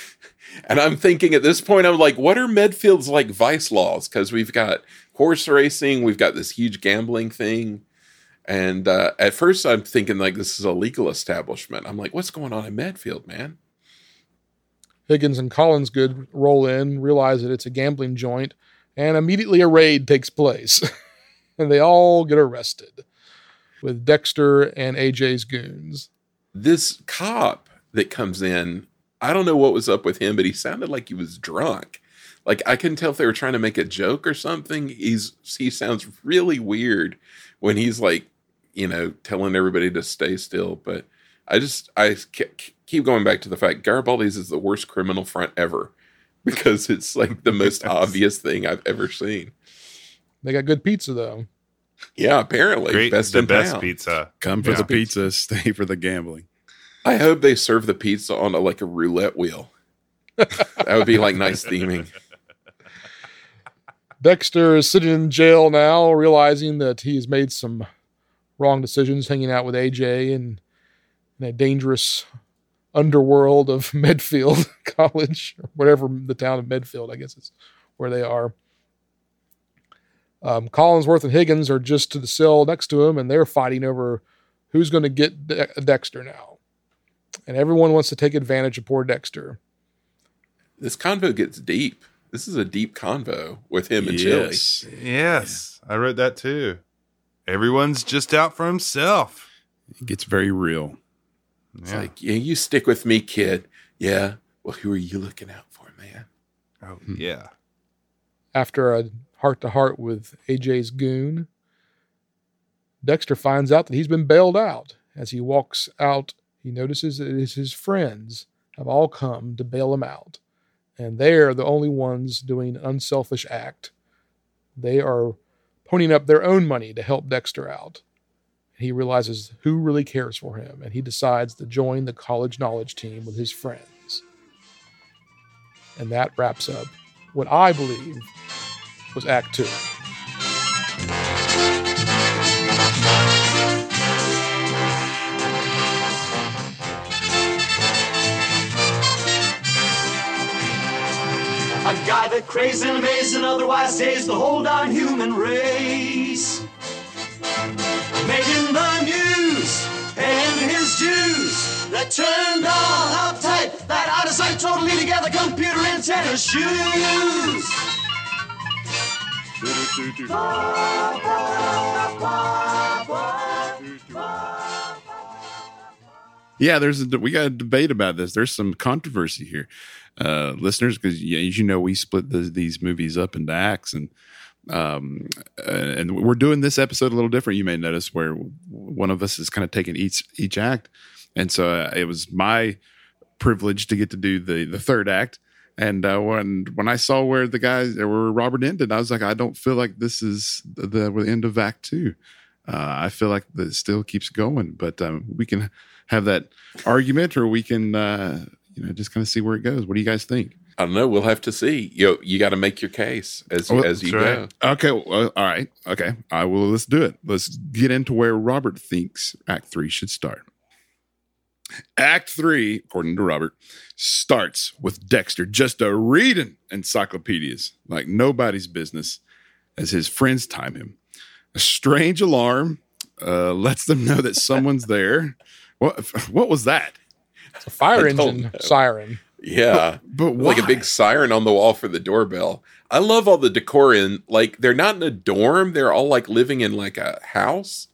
And I'm thinking at this point, I'm like, what are Medfield's like vice laws? Because we've got horse racing, we've got this huge gambling thing. And uh, at first, I'm thinking like this is a legal establishment. I'm like, what's going on in Medfield, man? Higgins and Collingsgood roll in, realize that it's a gambling joint, and immediately a raid takes place. and they all get arrested with Dexter and AJ's goons. This cop that comes in, I don't know what was up with him, but he sounded like he was drunk. Like I couldn't tell if they were trying to make a joke or something. He's he sounds really weird when he's like, you know, telling everybody to stay still. But I just I keep going back to the fact Garibaldi's is the worst criminal front ever because it's like the most obvious thing I've ever seen. They got good pizza, though. Yeah, apparently Great, best the in best town. pizza. Come for Yeah. the pizza, stay for the gambling. I hope they serve the pizza on a, like a roulette wheel. that would be like nice theming. Dexter is sitting in jail now, realizing that he has made some wrong decisions, hanging out with AJ and in a dangerous underworld of Medfield College, or whatever the town of Medfield, I guess is where they are. Um, Collinsworth and Higgins are just to the cell next to him, and they're fighting over who's going to get De- Dexter now. And everyone wants to take advantage of poor Dexter. This convo gets deep. This is a deep convo with him and Chili. Yes. Yes, I wrote that too. Everyone's just out for himself. It gets very real. It's Yeah. like, yeah, you stick with me, kid. Yeah. Well, who are you looking out for, man? oh, hmm. yeah. after a heart to heart with AJ's goon, Dexter finds out that he's been bailed out. As he walks out, he notices that it is his friends have all come to bail him out. And they're the only ones doing an unselfish act. They are ponying up their own money to help Dexter out. He realizes who really cares for him, and he decides to join the college knowledge team with his friends. And that wraps up what I believe was Act Two. A guy that craves and amazes and otherwise saves the whole darn human race. Making the news, paying his dues. That turned on uptight, that out of sight, totally together computer antenna shoes. Yeah, there's a we got a debate about this. There's some controversy here, uh, listeners, because yeah, as you know, we split the, these movies up into acts, and um, uh, and we're doing this episode a little different. You may notice where one of us is kind of taking each each act, and so uh, it was my privilege to get to do the the third act. And uh, when when I saw where the guys where Robert ended, I was like, I don't feel like this is the, the end of Act Two. Uh, I feel like that still keeps going, but um, we can have that argument, or we can uh, you know just kind of see where it goes. What do you guys think? I don't know. We'll have to see. You you got to make your case as Oh, as you that's go. Okay, well, all right, okay. I will. Let's do it. Let's get into where Robert thinks Act Three should start. Act Three, according to Robert, starts with Dexter just a reading encyclopedias like nobody's business as his friends time him. A strange alarm uh, lets them know that someone's there. What? What was that? It's a fire I don't engine know. siren. Yeah. But like a big siren on the wall for the doorbell. I love all the decor in like they're not in a dorm, they're all like living in like a house.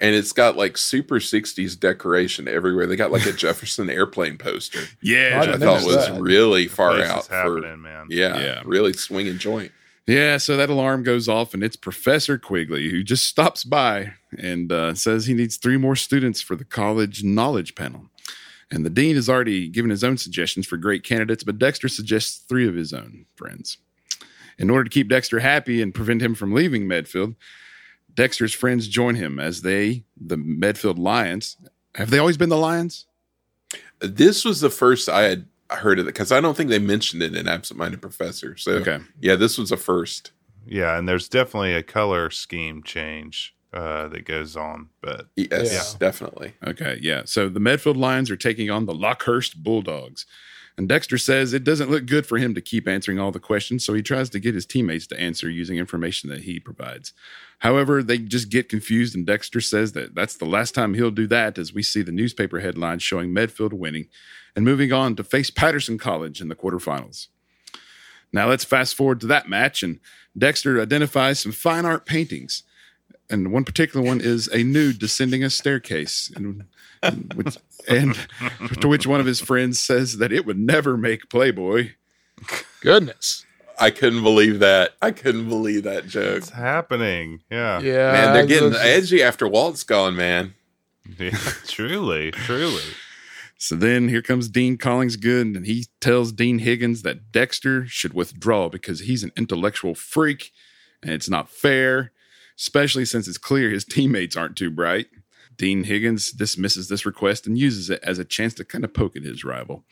And it's got like super 60s decoration everywhere. They got like a Jefferson airplane poster, Yeah, I which I thought was that. really far out for man. yeah, Yeah. really swinging joint. Yeah, so that alarm goes off, and it's Professor Quigley who just stops by and uh, says he needs three more students for the college knowledge panel. And the dean has already given his own suggestions for great candidates, but Dexter suggests three of his own friends. In order to keep Dexter happy and prevent him from leaving Medfield, Dexter's friends join him as they, the Medfield Lions, have they always been the Lions? This was the first I had heard of it because I don't think they mentioned it in Absent Minded Professor. So Okay. yeah, this was a first. Yeah, and there's definitely a color scheme change uh, that goes on, but Yes, definitely. Okay, yeah. So the Medfield Lions are taking on the Lockhurst Bulldogs. And Dexter says it doesn't look good for him to keep answering all the questions, so he tries to get his teammates to answer using information that he provides. However, they just get confused, and Dexter says that that's the last time he'll do that as we see the newspaper headlines showing Medfield winning and moving on to face Patterson College in the quarterfinals. Now let's fast forward to that match, and Dexter identifies some fine art paintings and one particular one is a nude descending a staircase, and, and which, and to which one of his friends says that it would never make Playboy. Goodness. I couldn't believe that. I couldn't believe that joke. it's happening. Yeah. Yeah. Man, they're getting those- edgy after Walt's gone, man. Yeah, truly, truly. So then here comes Dean Collingsgood, and he tells Dean Higgins that Dexter should withdraw because he's an intellectual freak and it's not fair. Especially since it's clear his teammates aren't too bright. Dean Higgins dismisses this request and uses it as a chance to kind of poke at his rival.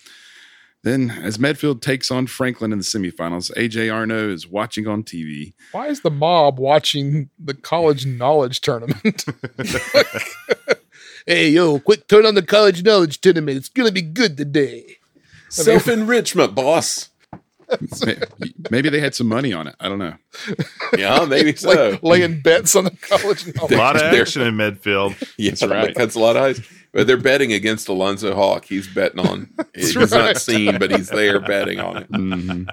Then, as Medfield takes on Franklin in the semifinals, AJ Arno is watching on TV. Why is the mob watching the college knowledge tournament? hey, yo, quick turn on the college knowledge tournament. It's going to be good today. Self enrichment, boss. Maybe they had some money on it. I don't know. Yeah, maybe so. Like laying bets on the college A lot of action in Medfield. yeah, That's right. That's a lot of eyes. But they're betting against Alonzo Hawk. He's betting on. he's right. not seen, but he's there betting on it. Mhm.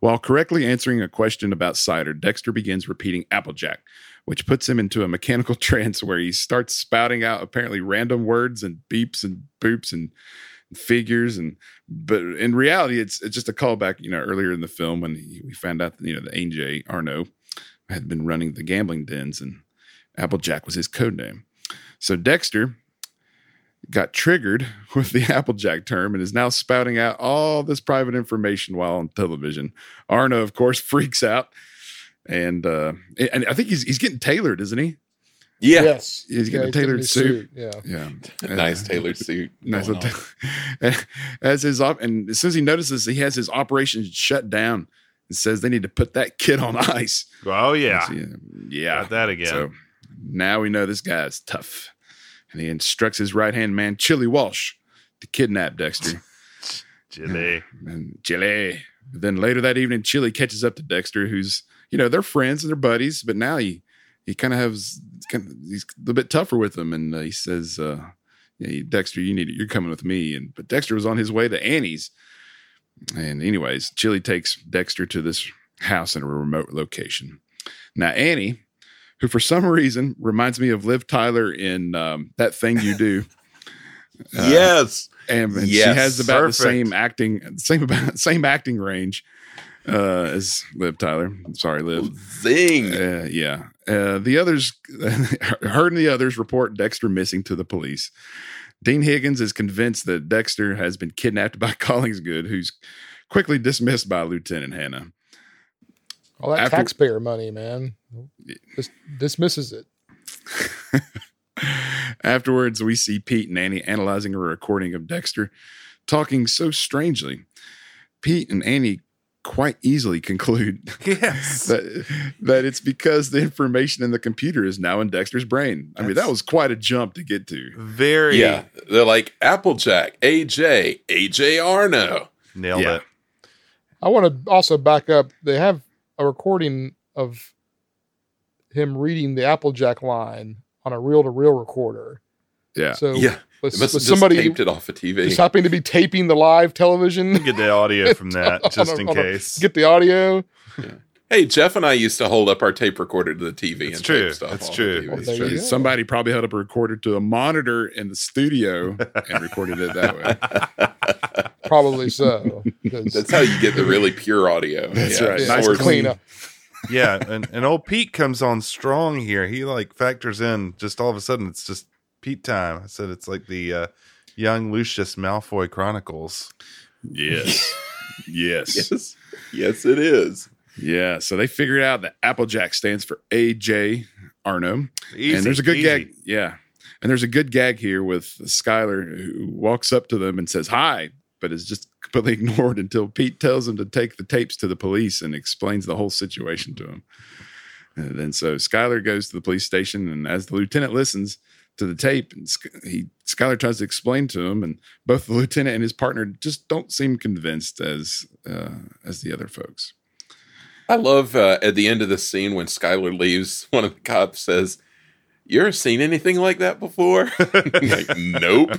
While correctly answering a question about cider, Dexter begins repeating Applejack, which puts him into a mechanical trance where he starts spouting out apparently random words and beeps and boops and figures and but in reality it's it's just a callback you know earlier in the film when he, we found out that you know the AJ Arno had been running the gambling dens and Applejack was his code name. So Dexter got triggered with the Applejack term and is now spouting out all this private information while on television. Arno, of course, freaks out. And uh and I think he's he's getting tailored, isn't he? Yeah. Yes. He's getting Yeah, a tailored new suit. Yeah. Yeah. Nice tailored suit. Nice little ta- as his op and as soon as he notices he has his operation shut down and says they need to put that kid on ice. Oh yeah, So, yeah. got that again. So now we know this guy is tough. And he instructs his right hand man, Chili Walsh, to kidnap Dexter. Chile. and Chili. Then later that evening, Chili catches up to Dexter, who's you know they're friends and they're buddies, but now he he kind of has kind of, he's a bit tougher with them, and uh, he says, uh, yeah, "Dexter, you need it. You're coming with me." And but Dexter was on his way to Annie's, and anyways, Chili takes Dexter to this house in a remote location. Now Annie, who for some reason reminds me of Liv Tyler in um, that thing you do. Uh, yes. and, and she has about perfect. the same acting, same about same acting range uh, as Liv Tyler. Sorry, Liv. Zing. Uh, yeah, uh, the others, her and the others report Dexter missing to the police. Dean Higgins is convinced that Dexter has been kidnapped by Collingsgood, who's quickly dismissed by Lieutenant Hannah. All that After- taxpayer money, man. Just dismisses it. Afterwards, we see Pete and Annie analyzing a recording of Dexter talking so strangely. Pete and Annie quite easily conclude Yes. that, that it's because the information in the computer is now in Dexter's brain. I mean, that was quite a jump to get to. Very Yeah. They're like Applejack, AJ, AJ Arno. nailed Yeah. it. I want to also back up. They have a recording of him reading the Applejack line on a reel to reel recorder. Yeah. So Yeah. Was, It must have was just somebody taped it off a TV. just happening to be taping the live television? Get the audio from that just a- in on a- case. Get the audio. Hey, Jeff and I used to hold up our tape recorder to the TV It's and true. tape stuff. It's true. The Well, TV. there you go. Somebody probably held up a recorder to a monitor in the studio and recorded it that way. Probably so. That's how you get the really pure audio. That's Yeah, right. yeah, Nice source. clean up. yeah, and, and old Pete comes on strong here. He like factors in just all of a sudden it's just Pete time. I said it's like the uh, young Lucius Malfoy Chronicles. Yes. yes. Yes. Yes, it is. Yeah. So they figured out that Applejack stands for AJ Arno. Easy, and there's a good easy. gag. Yeah. And there's a good gag here with Schuyler who walks up to them and says hi, but is just completely ignored until Pete tells him to take the tapes to the police and explains the whole situation to him. And then so Schuyler goes to the police station, and as the lieutenant listens to the tape, and he Schuyler tries to explain to him, and both the lieutenant and his partner just don't seem convinced as uh, as the other folks. I love uh, at the end of the scene when Schuyler leaves, one of the cops says, You ever seen anything like that before? like, nope.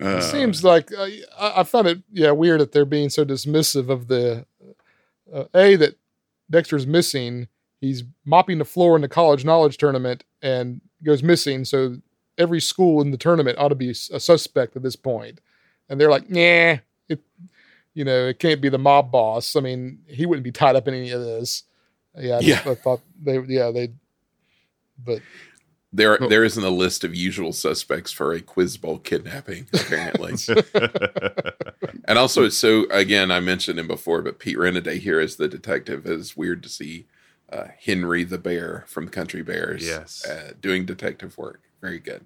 Uh, It seems like uh, I, I found it yeah weird that they're being so dismissive of the uh, a that Dexter's missing. He's mopping the floor in the college knowledge tournament and goes missing. So every school in the tournament ought to be a suspect at this point. And they're like, nah, it, you know, it can't be the mob boss. I mean, he wouldn't be tied up in any of this. Yeah, I, just- Yeah. I thought they, yeah, they, but There, Oh. there isn't a list of usual suspects for a quiz bowl kidnapping, apparently. and also, so again, I mentioned him before, but Pete Renaday here as the detective is weird to see uh, Henry the Bear from Country Bears. Yes. uh, doing detective work. Very good.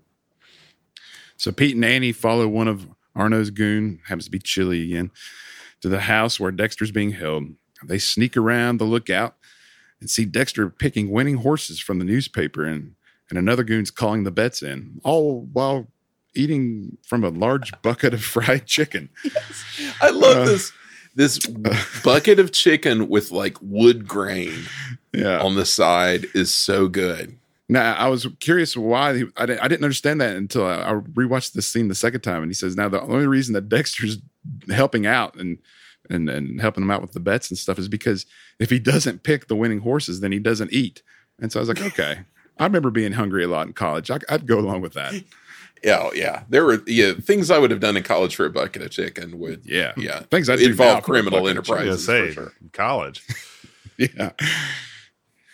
So Pete and Annie follow one of Arno's goon, happens to be Chili again, to the house where Dexter's being held. They sneak around the lookout and see Dexter picking winning horses from the newspaper and, and another goon's calling the bets in, all while eating from a large bucket of fried chicken. Yes. I love Uh, this this bucket of chicken with like wood grain Yeah. on the side is so good. Now I was curious why he, I, didn't, I didn't understand that until I, I rewatched this scene the second time, and he says now the only reason that Dexter's helping out and and and helping him out with the bets and stuff is because if he doesn't pick the winning horses, then he doesn't eat. And so I was like, okay. I remember being hungry a lot in college. I, I'd go along with that. Yeah, oh, yeah. There were yeah things I would have done in college for a bucket of chicken would Yeah, yeah Things I do involve criminal bucket of chicken. I was enterprises. say for sure. in college. yeah.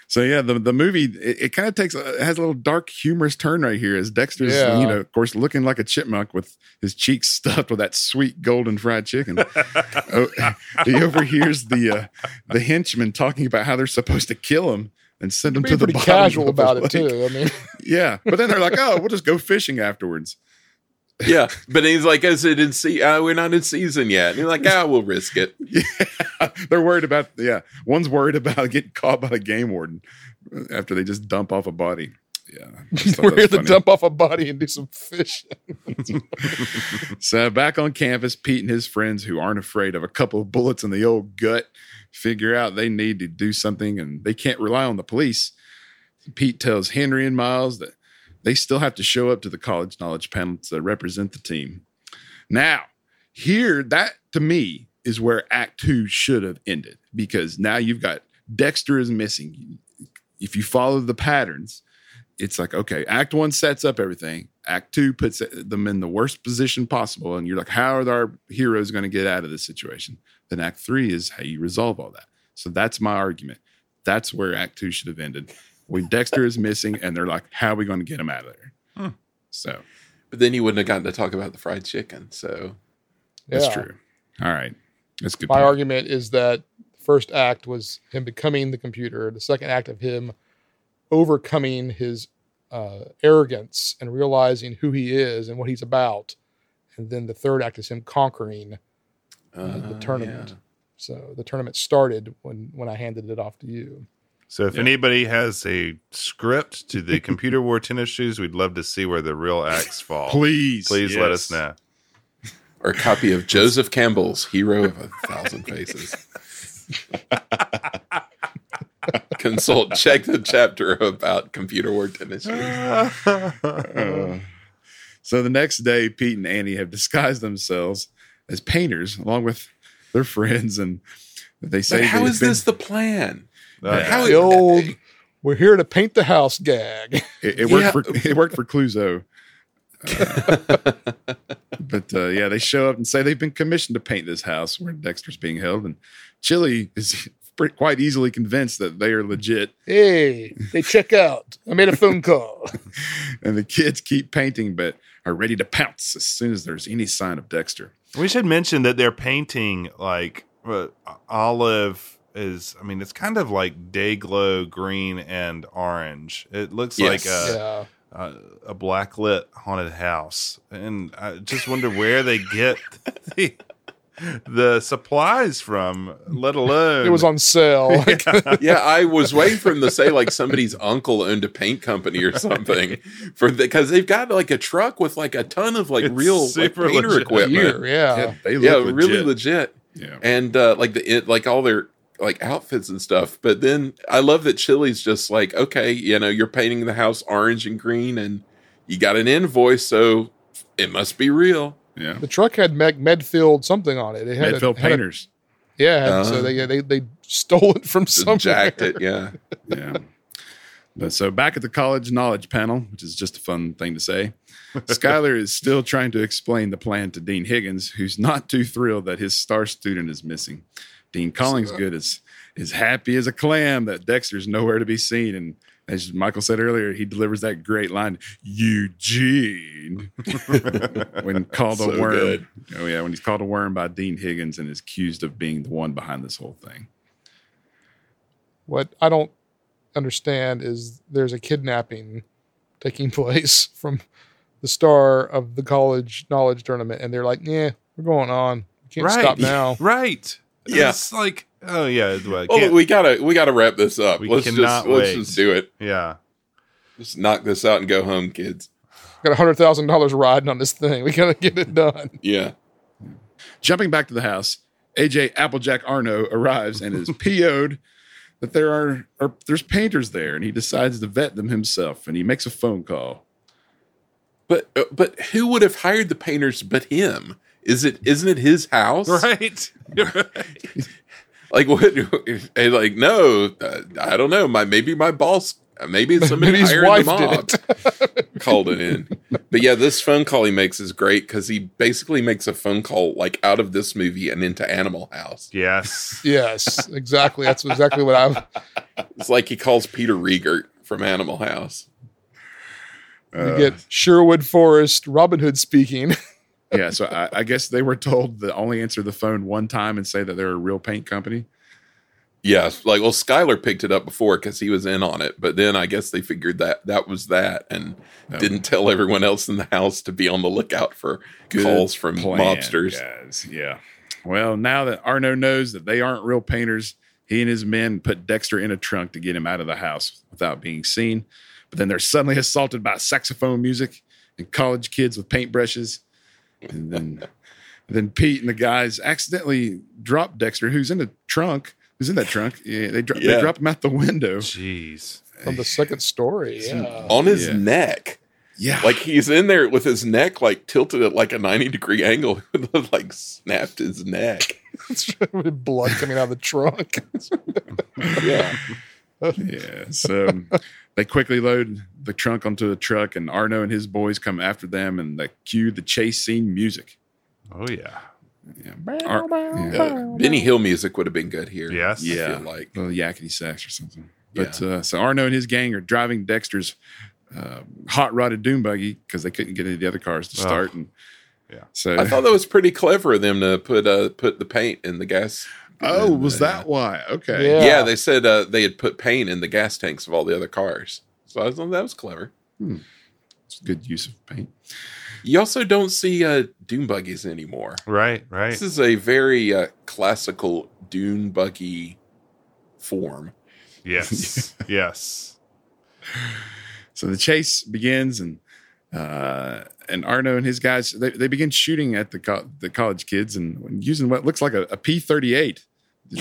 So yeah, the the movie it, it kind of takes a, it has a little dark humorous turn right here as Dexter's Yeah. you know of course looking like a chipmunk with his cheeks stuffed with that sweet golden fried chicken. oh, he overhears the uh, the henchmen talking about how they're supposed to kill him and send them to the bottom casual of the about it too. I mean, Yeah, but then they're like, oh, we'll just go fishing afterwards. Yeah, but he's like, "Is it in se- uh, We're not in season yet." And you're like, "Ah, we'll risk it." Yeah, they're worried about yeah. One's worried about getting caught by the game warden after they just dump off a body. Yeah, I we're here to dump off a body and do some fishing. So back on campus, Pete and his friends, who aren't afraid of a couple of bullets in the old gut, figure out they need to do something and they can't rely on the police. Pete tells Henry and Miles that they still have to show up to the college knowledge panel to represent the team. Now, here, that to me is where Act Two should have ended because now you've got Dexter is missing. If you follow the patterns, it's like okay act one sets up everything act two puts them in the worst position possible and you're like how are our heroes going to get out of this situation then act three is how you resolve all that so that's my argument that's where act two should have ended when dexter is missing and they're like how are we going to get him out of there Hmm. so But then you wouldn't have gotten to talk about the fried chicken. So that's Yeah. true all right that's a good My point. argument is that the first act was him becoming the computer. The second act of him overcoming his uh, arrogance and realizing who he is and what he's about. And then the third act is him conquering uh, the uh, tournament. yeah. So the tournament started when when I handed it off to you. So if Yeah. anybody has a script to the computer wore tennis shoes, we'd love to see where the real acts fall. please Please let us know. Or a copy of Joseph Campbell's Hero of a Thousand Faces. Consult, check the chapter about computer war tennis. shoes. Uh, so the next day, Pete and Annie have disguised themselves as painters along with their friends, and they say But how they've is been- this the plan? Uh, How The old "We're here to paint the house" gag. It, it worked Yeah. for it worked for Clouseau. Uh, but uh, yeah, they show up and say they've been commissioned to paint this house where Dexter's being held, and Chili is pretty, quite easily convinced that they are legit. Hey, they check out. I made a phone call. And the kids keep painting, but are ready to pounce as soon as there's any sign of Dexter. We should mention that they're painting like uh, olive is. I mean, it's kind of like day glow green and orange. It looks Yes. like a, yeah. a a black lit haunted house, and I just wonder where they get the, the supplies from. Let alone It was on sale. yeah, I was waiting for him to say like somebody's uncle owned a paint company or something for because they've got like a truck with like a ton of like It's real like painter legit. equipment. Year, yeah. they Yeah, look really legit. legit. Yeah. and uh like the it, like all their like outfits and stuff but then i love that chili's just like okay you know you're painting the house orange and green and you got an invoice so it must be real Yeah. The truck had Meg Medfield something on it. It had a- Medfield had a- painters. yeah, Uh-huh. so they they they stole it from just somewhere. jacked it yeah yeah. But so back at the college knowledge panel, which is just a fun thing to say, Schuyler is still trying to explain the plan to Dean Higgins, who's not too thrilled that his star student is missing. Dean Collingsgood is is happy as a clam that Dexter's nowhere to be seen, and as Michael said earlier, he delivers that great line, Eugene, when called So a worm. good. Oh yeah, when he's called a worm by Dean Higgins and is accused of being the one behind this whole thing. What I don't understand is there's a kidnapping taking place from the star of the college knowledge tournament, and they're like, "Yeah, we're going on. We can't right. stop now." Right. Yeah. It's like, oh yeah. Well, I Oh, we gotta we gotta wrap this up. We let's just cannot let's wait. just do it. yeah. Just knock this out and go home, kids. Got a hundred thousand dollars riding on this thing. We gotta get it done. Yeah. Jumping back to the house, AJ Applejack Arno arrives and is PO'd that there are, are there's painters there, and he decides to vet them himself, and he makes a phone call. But uh, but who would have hired the painters but him? Is it isn't it his house? Right. right. Like what? and like no, uh, I don't know. My maybe my boss, uh, maybe it's somebody Maybe his hiring wife the mob it. called it in. But yeah, this phone call he makes is great because he basically makes a phone call like out of this movie and into Animal House. Yes. yes, exactly. That's exactly what I. It's like he calls Peter Riegert from Animal House. You Uh, get Sherwood Forest, Robin Hood speaking. Yeah, so I, I guess they were told to only answer the phone one time and say that they're a real paint company. Yeah, like well, Schuyler picked it up before because he was in on it, but then I guess they figured that that was that and Oh. didn't tell everyone else in the house to be on the lookout for calls from plan, mobsters. guys. Yeah. Well, now that Arno knows that they aren't real painters, he and his men put Dexter in a trunk to get him out of the house without being seen. But then they're suddenly assaulted by saxophone music and college kids with paintbrushes. And then, then Pete and the guys accidentally drop Dexter, who's in the trunk. Who's in that trunk? Yeah, they, dro- Yeah. they drop him out the window. Jeez. from the second story. Yeah. On his Yeah. neck, Yeah, like he's in there with his neck like tilted at like a ninety degree angle, like snapped his neck. With blood coming out of the trunk. Yeah, Yeah. So they quickly load the trunk onto the truck, and Arno and his boys come after them, and they cue the chase scene music. Oh yeah. Yeah. Ar- yeah. uh, Benny Hill music would have been good here. Yes. I Yeah. feel like little yakety sax or something. But uh, so Arno and his gang are driving Dexter's uh, hot rodded dune buggy because they couldn't get any of the other cars to start. and Yeah. So I thought that was pretty clever of them to put uh put the paint in the gas. Oh, in was the- that why? Okay. Yeah. Yeah, they said uh, they had put paint in the gas tanks of all the other cars. So I thought that was clever. It's good use of paint. You also don't see uh, dune buggies anymore. Right. Right. This is a very uh, classical dune buggy form. Yes. yes. So the chase begins, and uh, and Arno and his guys they, they begin shooting at the co- the college kids and using what looks like a, a P thirty eight.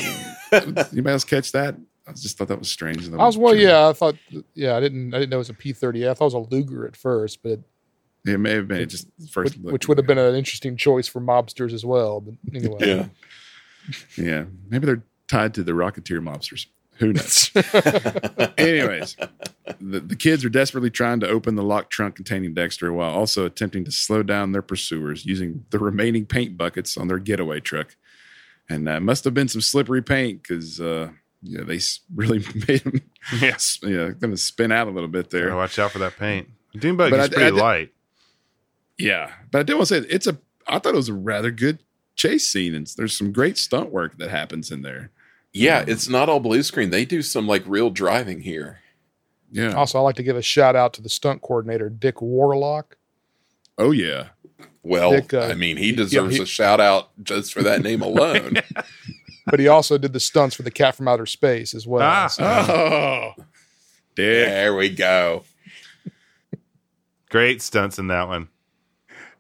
Anybody else catch that? I just thought that was strange. I was well, yeah. I thought, yeah, I didn't, I didn't know it was a P thirty. I thought it was a Luger at first, but it may have been it just first which, look. which would have been an interesting choice for mobsters as well. But anyway, Yeah. yeah, maybe they're tied to the Rocketeer mobsters. Who knows? Anyways, the, the kids are desperately trying to open the locked trunk containing Dexter while also attempting to slow down their pursuers using the remaining paint buckets on their getaway truck. And uh, must have been some slippery paint because uh, yeah, they really made them Yes. yeah, going to spin out a little bit there. Gotta watch out for that paint. Buggy But is pretty I did- light. Yeah, but I do want to say it's a. I thought it was a rather good chase scene, and there's some great stunt work that happens in there. Yeah, it's not all blue screen. They do some like real driving here. Yeah. Also, I like to give a shout out to the stunt coordinator, Dick Warlock. Oh yeah. Well, Dick, uh, I mean, he yeah, deserves he- a shout out just for that name alone. But he also did the stunts for the Cat from Outer Space as well. Ah. So- Oh, Dick. there we go. Great stunts in that one.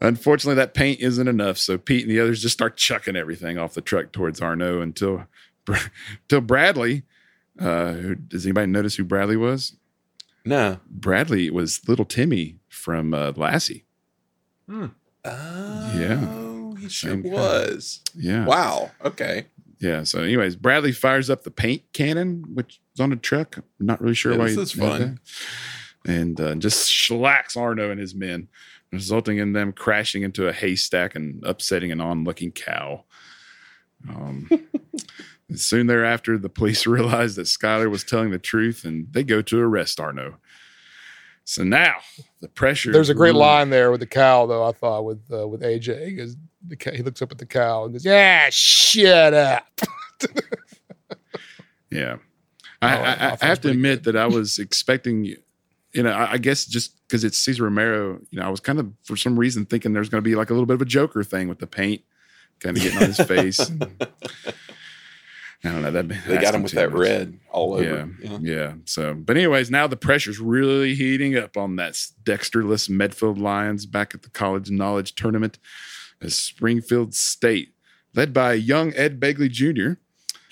Unfortunately, that paint isn't enough, so Pete and the others just start chucking everything off the truck towards Arno until until Bradley. Uh, who, does anybody notice who Bradley was? No. Bradley was little Timmy from uh, Lassie. Oh, Yeah. he sure Same kind. was. Yeah. Wow. Okay. Yeah. So, anyways, Bradley fires up the paint cannon, which is on a truck. I'm not really sure Yeah, why. this he is fun. that. And uh, just slacks Arno and his men, resulting in them crashing into a haystack and upsetting an onlooking cow. Um, and soon thereafter, the police realize that Schuyler was telling the truth, and they go to arrest Arno. So now the pressure. There's a great really- line there with the cow, though. I thought with uh, with AJ because the cow, he looks up at the cow and goes, "Yeah, shut up." Yeah. I, Oh, I, I that have to admit good. that I was expecting, you know, I, I guess just because it's Cesar Romero, you know, I was kind of for some reason thinking there's going to be like a little bit of a Joker thing with the paint kind of getting on his face. And, I don't know. That They got him with that red all Yeah, over. yeah, Yeah. So, but anyways, now the pressure's really heating up on that Dexterless Medfield Lions back at the College Knowledge Tournament as Springfield State, led by young Ed Begley Jr.,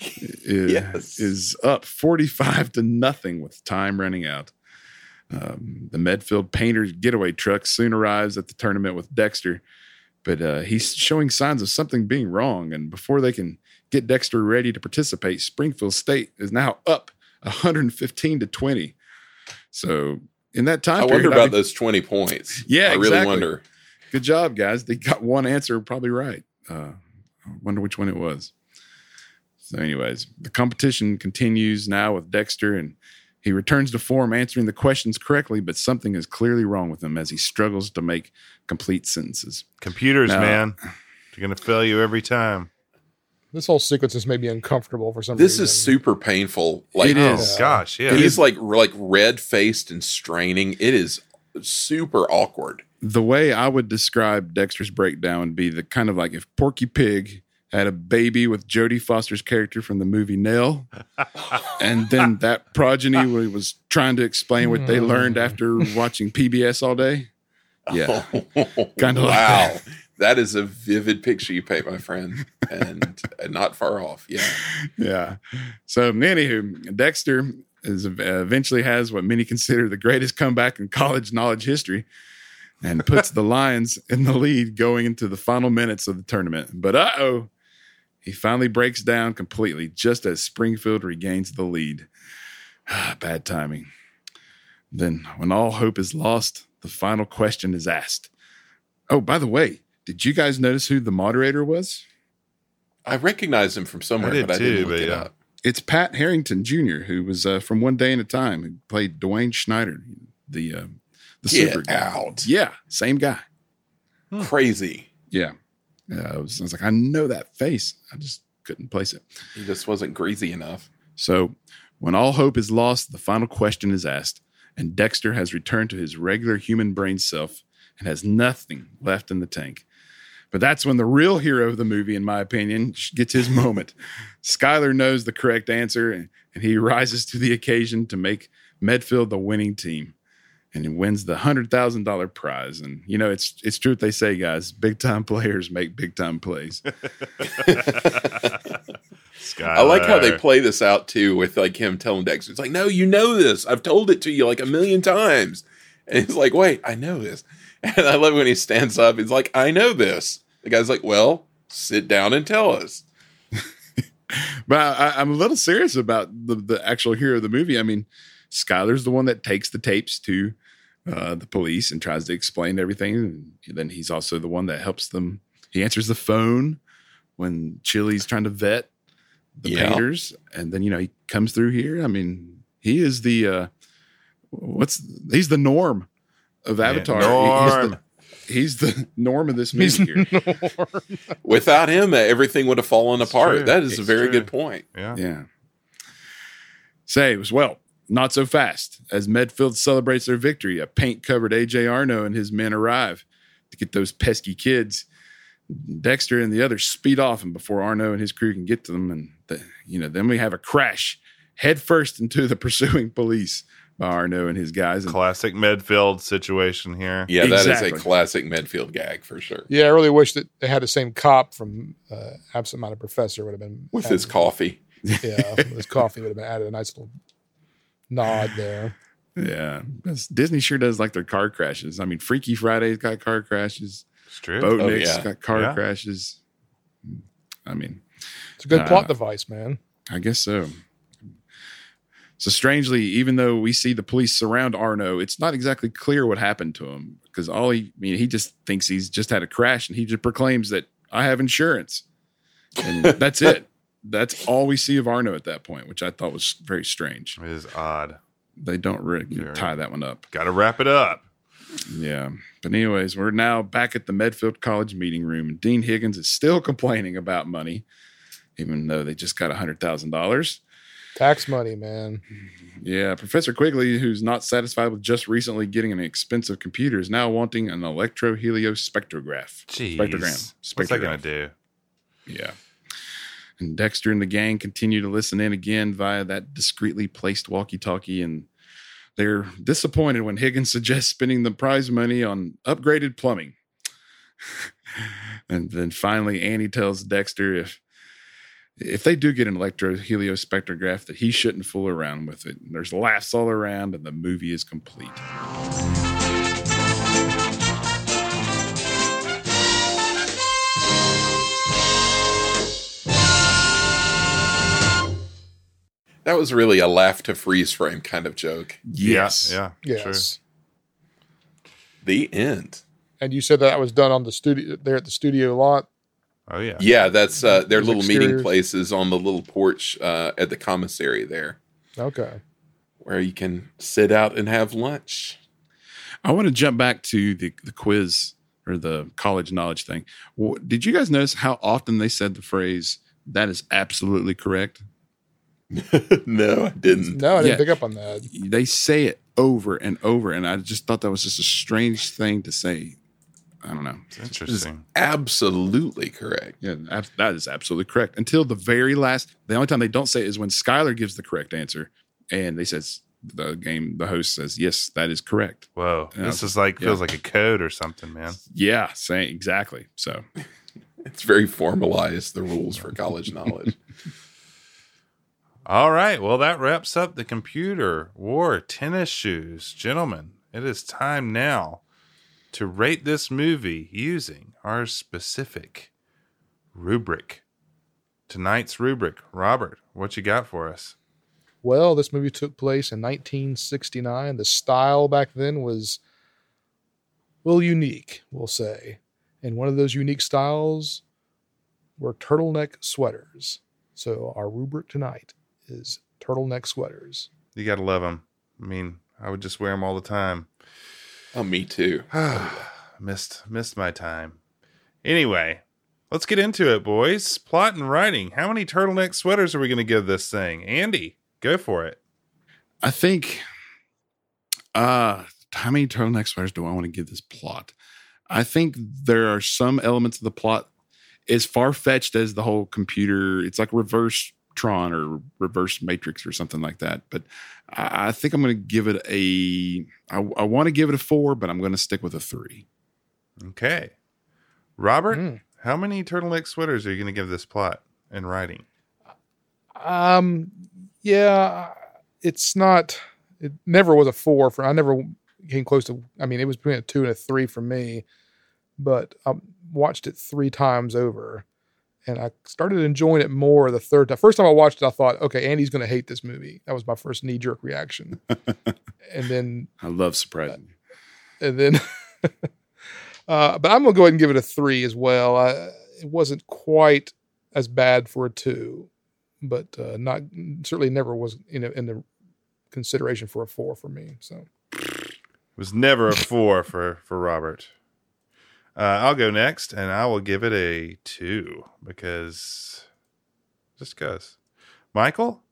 is, Yes. is up 45 to nothing with time running out. Um, the Medfield Painters getaway truck soon arrives at the tournament with Dexter, but uh, he's showing signs of something being wrong. And before they can get Dexter ready to participate, Springfield State is now up 115 to 20. So in that time I period, wonder I about mean, those 20 points. Yeah, I really wonder. Good job, guys. They got one answer probably right. Uh, I wonder which one it was. So, anyways, the competition continues now with Dexter, and he returns to form, answering the questions correctly, but something is clearly wrong with him as he struggles to make complete sentences. Computers, No. man, they're gonna fail you every time. This whole sequence is maybe uncomfortable for some This reason. is super painful. Like It Oh is. gosh, yeah. he's like like red faced and straining. It is super awkward. The way I would describe Dexter's breakdown would be the kind of like if Porky Pig had a baby with Jodie Foster's character from the movie Nell, and then that progeny was trying to explain what they mm. learned after watching PBS all day. Yeah. Kinda like wow. that. That is a vivid picture you paint, my friend, and, and not far off. Yeah. yeah. So, anywho, Dexter is uh, eventually has what many consider the greatest comeback in college knowledge history, and puts the Lions in the lead going into the final minutes of the tournament. But uh oh, he finally breaks down completely just as Springfield regains the lead. Bad timing. Then, when all hope is lost, the final question is asked. Oh, by the way, did you guys notice who the moderator was? I recognized him from somewhere, I did but I too, didn't look but it yeah. up. it's Pat Harrington Jr., who was uh, from One Day at a Time, who played Dwayne Schneider, the uh, the Get super guy. out. Yeah, same guy. Crazy. Yeah, uh, I, was, I was like, I know that face. I just couldn't place it. He just wasn't greasy enough. So, when all hope is lost, the final question is asked, and Dexter has returned to his regular human brain self and has nothing left in the tank. But that's when the real hero of the movie, in my opinion, gets his moment. Schuyler knows the correct answer, and, and he rises to the occasion to make Medfield the winning team. And he wins the hundred thousand dollar prize. And you know, it's it's true what they say, guys. Big time players make big time plays. I like how they play this out too, with like him telling Dexter, "It's like, no, you know this. I've told it to you like a million times." And he's like, "Wait, I know this." And I love when he stands up. He's like, "I know this." The guy's like, "Well, sit down and tell us." But I, I'm a little serious about the, the actual hero of the movie. I mean, Schuyler's the one that takes the tapes to uh, the police and tries to explain everything. And then he's also the one that helps them. He answers the phone when Chili's trying to vet the Yeah. painters. And then, you know, he comes through here. I mean, he is the, uh, what's, he's the norm of Avatar. He- Norm. He's, the, he's the norm of this movie here. Without him, everything would have fallen apart. true. That is a very true. good point. Yeah. Yeah. Say it was well, not so fast. As Medfield celebrates their victory, a paint covered AJ Arno and his men arrive to get those pesky kids. Dexter and the others speed off, and before Arno and his crew can get to them, and the, you know, then we have a crash head first into the pursuing police by Arno and his guys. And Classic Medfield situation here. Yeah, that is a classic Medfield gag for sure. Yeah, I really wish that they had the same cop from uh, Absent Minded Professor would have been With added- his coffee. Yeah, his coffee would have been added a nice little nod there. yeah, Disney sure does like their car crashes. I mean, Freaky Friday's got car crashes. It's true. Boatnik's yeah. got car Yeah. crashes. I mean, It's a good Uh, plot device, man. I guess so. So strangely, even though we see the police surround Arno, it's not exactly clear what happened to him because all he, I mean, he just thinks he's just had a crash and he just proclaims that I have insurance, and that's it. That's all we see of Arno at that point, which I thought was very strange. It is odd. They don't really Sure. tie that one up. Got to wrap it up. Yeah. But anyways, we're now back at the Medfield College meeting room, and Dean Higgins is still complaining about money, even though they just got hundred thousand dollars. Tax money, man. Yeah, Professor Quigley, who's not satisfied with just recently getting an expensive computer, is now wanting an electroheliospectrograph. Jeez. Spectrogram. What's that going to do? Yeah. And Dexter and the gang continue to listen in again via that discreetly placed walkie talkie. And they're disappointed when Higgins suggests spending the prize money on upgraded plumbing. and then finally, Annie tells Dexter if if they do get an electroheliospectrograph, that he shouldn't fool around with it. And there's laughs all around, and the movie is complete. That was really a laugh to freeze frame kind of joke. Yes. Yeah. yeah Sure. Yes. The end. And you said that was done on the studio there at the studio lot. Oh yeah. Yeah, that's uh, their Those little meeting places on the little porch uh, at the commissary there, Okay. where you can sit out and have lunch. I want to jump back to the, the quiz or the college knowledge thing. Did you guys notice how often they said the phrase, that is absolutely correct? no, I didn't. No, I didn't Yeah. pick up on that. They say it over and over. And I just thought that was just a strange thing to say. I don't know. It's interesting. Absolutely correct. Yeah, that is absolutely correct. Until the very last, the only time they don't say it is when Schuyler gives the correct answer. And they says, the game, the host says, yes, that is correct. Whoa. Yeah. This is like feels like a code or something, man. Yeah, saying exactly. So It's very formalized, the rules for college knowledge. All right. Well, that wraps up the computer wore tennis shoes. Gentlemen, it is time now to rate this movie using our specific rubric. Tonight's rubric. Robert, what you got for us? Well, this movie took place in 1969. The style back then was, well, unique, we'll say. And one of those unique styles were turtleneck sweaters. So our rubric tonight is turtleneck sweaters. You got to love them. I mean, I would just wear them all the time. Oh, me too. missed missed my time. Anyway, let's get into it, boys. Plot and writing. How many turtleneck sweaters are we going to give this thing? Andy, go for it. I think, uh, how many turtleneck sweaters do I want to give this plot? I think there are some elements of the plot as far fetched as the whole computer. It's like reverse Tron or reverse Matrix or something like that. But I, I think I'm going to give it a. I, I want to give it a four, but I'm going to stick with a three. Okay. Robert, Mm. how many turtleneck sweaters are you going to give this plot in writing? Um, yeah, it's not. It never was a four for. I never came close to. I mean, it was between a two and a three for me, but I watched it three times over, and I started enjoying it more the third time. First time I watched it, I thought, okay, Andy's going to hate this movie. That was my first knee jerk reaction, and then I love surprising. you. and then uh, but i'm gonna go ahead and give it a three as well I, it wasn't quite as bad for a two but uh, not certainly never was in, a, in the consideration for a four for me so It was never a four for for Robert. Uh, I'll go next, and I will give it a two because just cause. Michael,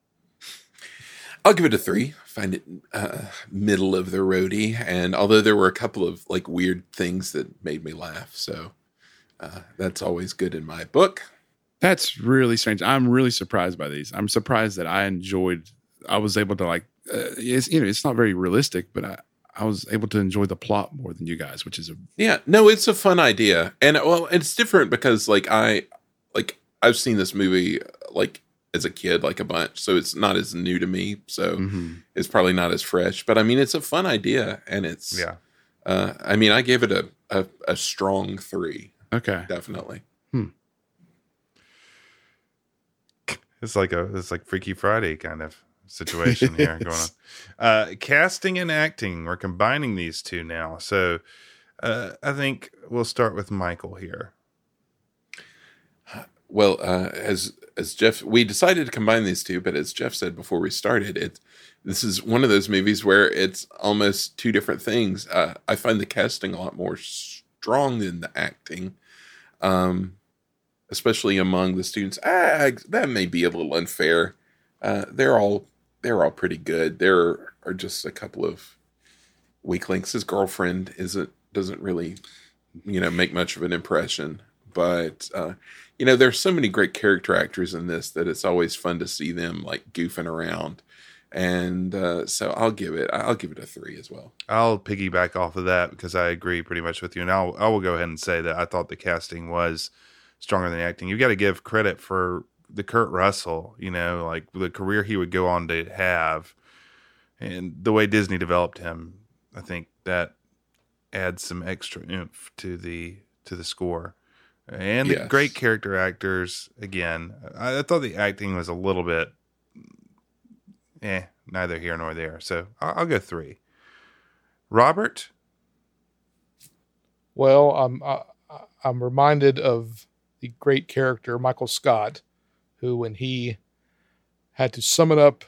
I'll give it a three. Find it uh, middle of the roadie, and although there were a couple of like weird things that made me laugh, so uh, that's always good in my book. That's really strange. I'm really surprised by these. I'm surprised that I enjoyed. I was able to like. Uh, it's you know it's not very realistic, but I I was able to enjoy the plot more than you guys, which is a Yeah, no, it's a fun idea, and well, it's different because like I like I've seen this movie like as a kid like a bunch, so it's not as new to me. So Mhm. it's probably not as fresh, but I mean, it's a fun idea, and it's yeah, Uh, I mean, I gave it a, a a strong three, okay. definitely. it's like a it's like Freaky Friday kind of situation here going on. Uh, casting and acting, we're combining these two now. So uh, I think we'll start with Michael here. Well, uh, as as Jeff, we decided to combine these two, but as Jeff said before we started, it this is one of those movies where it's almost two different things. Uh, I find the casting a lot more strong than the acting, um, especially among the students. Ah, that may be a little unfair. Uh, they're all they're all pretty good. There are just a couple of weak links. His girlfriend isn't doesn't really, you know, make much of an impression. But uh, you know, there's so many great character actors in this that it's always fun to see them like goofing around. And uh, so I'll give it I'll give it a three as well. I'll piggyback off of that because I agree pretty much with you, and I'll I will go ahead and say that I thought the casting was stronger than the acting. You've got to give credit for the Kurt Russell, you know, like the career he would go on to have, and the way Disney developed him. I think that adds some extra oomph to the to the score, and the Yes. great character actors. Again, I, I thought the acting was a little bit, eh, neither here nor there. So I'll, I'll go three. Robert, Well, I'm I, I- I'm reminded of the great character Michael Scott, who when he had to summon up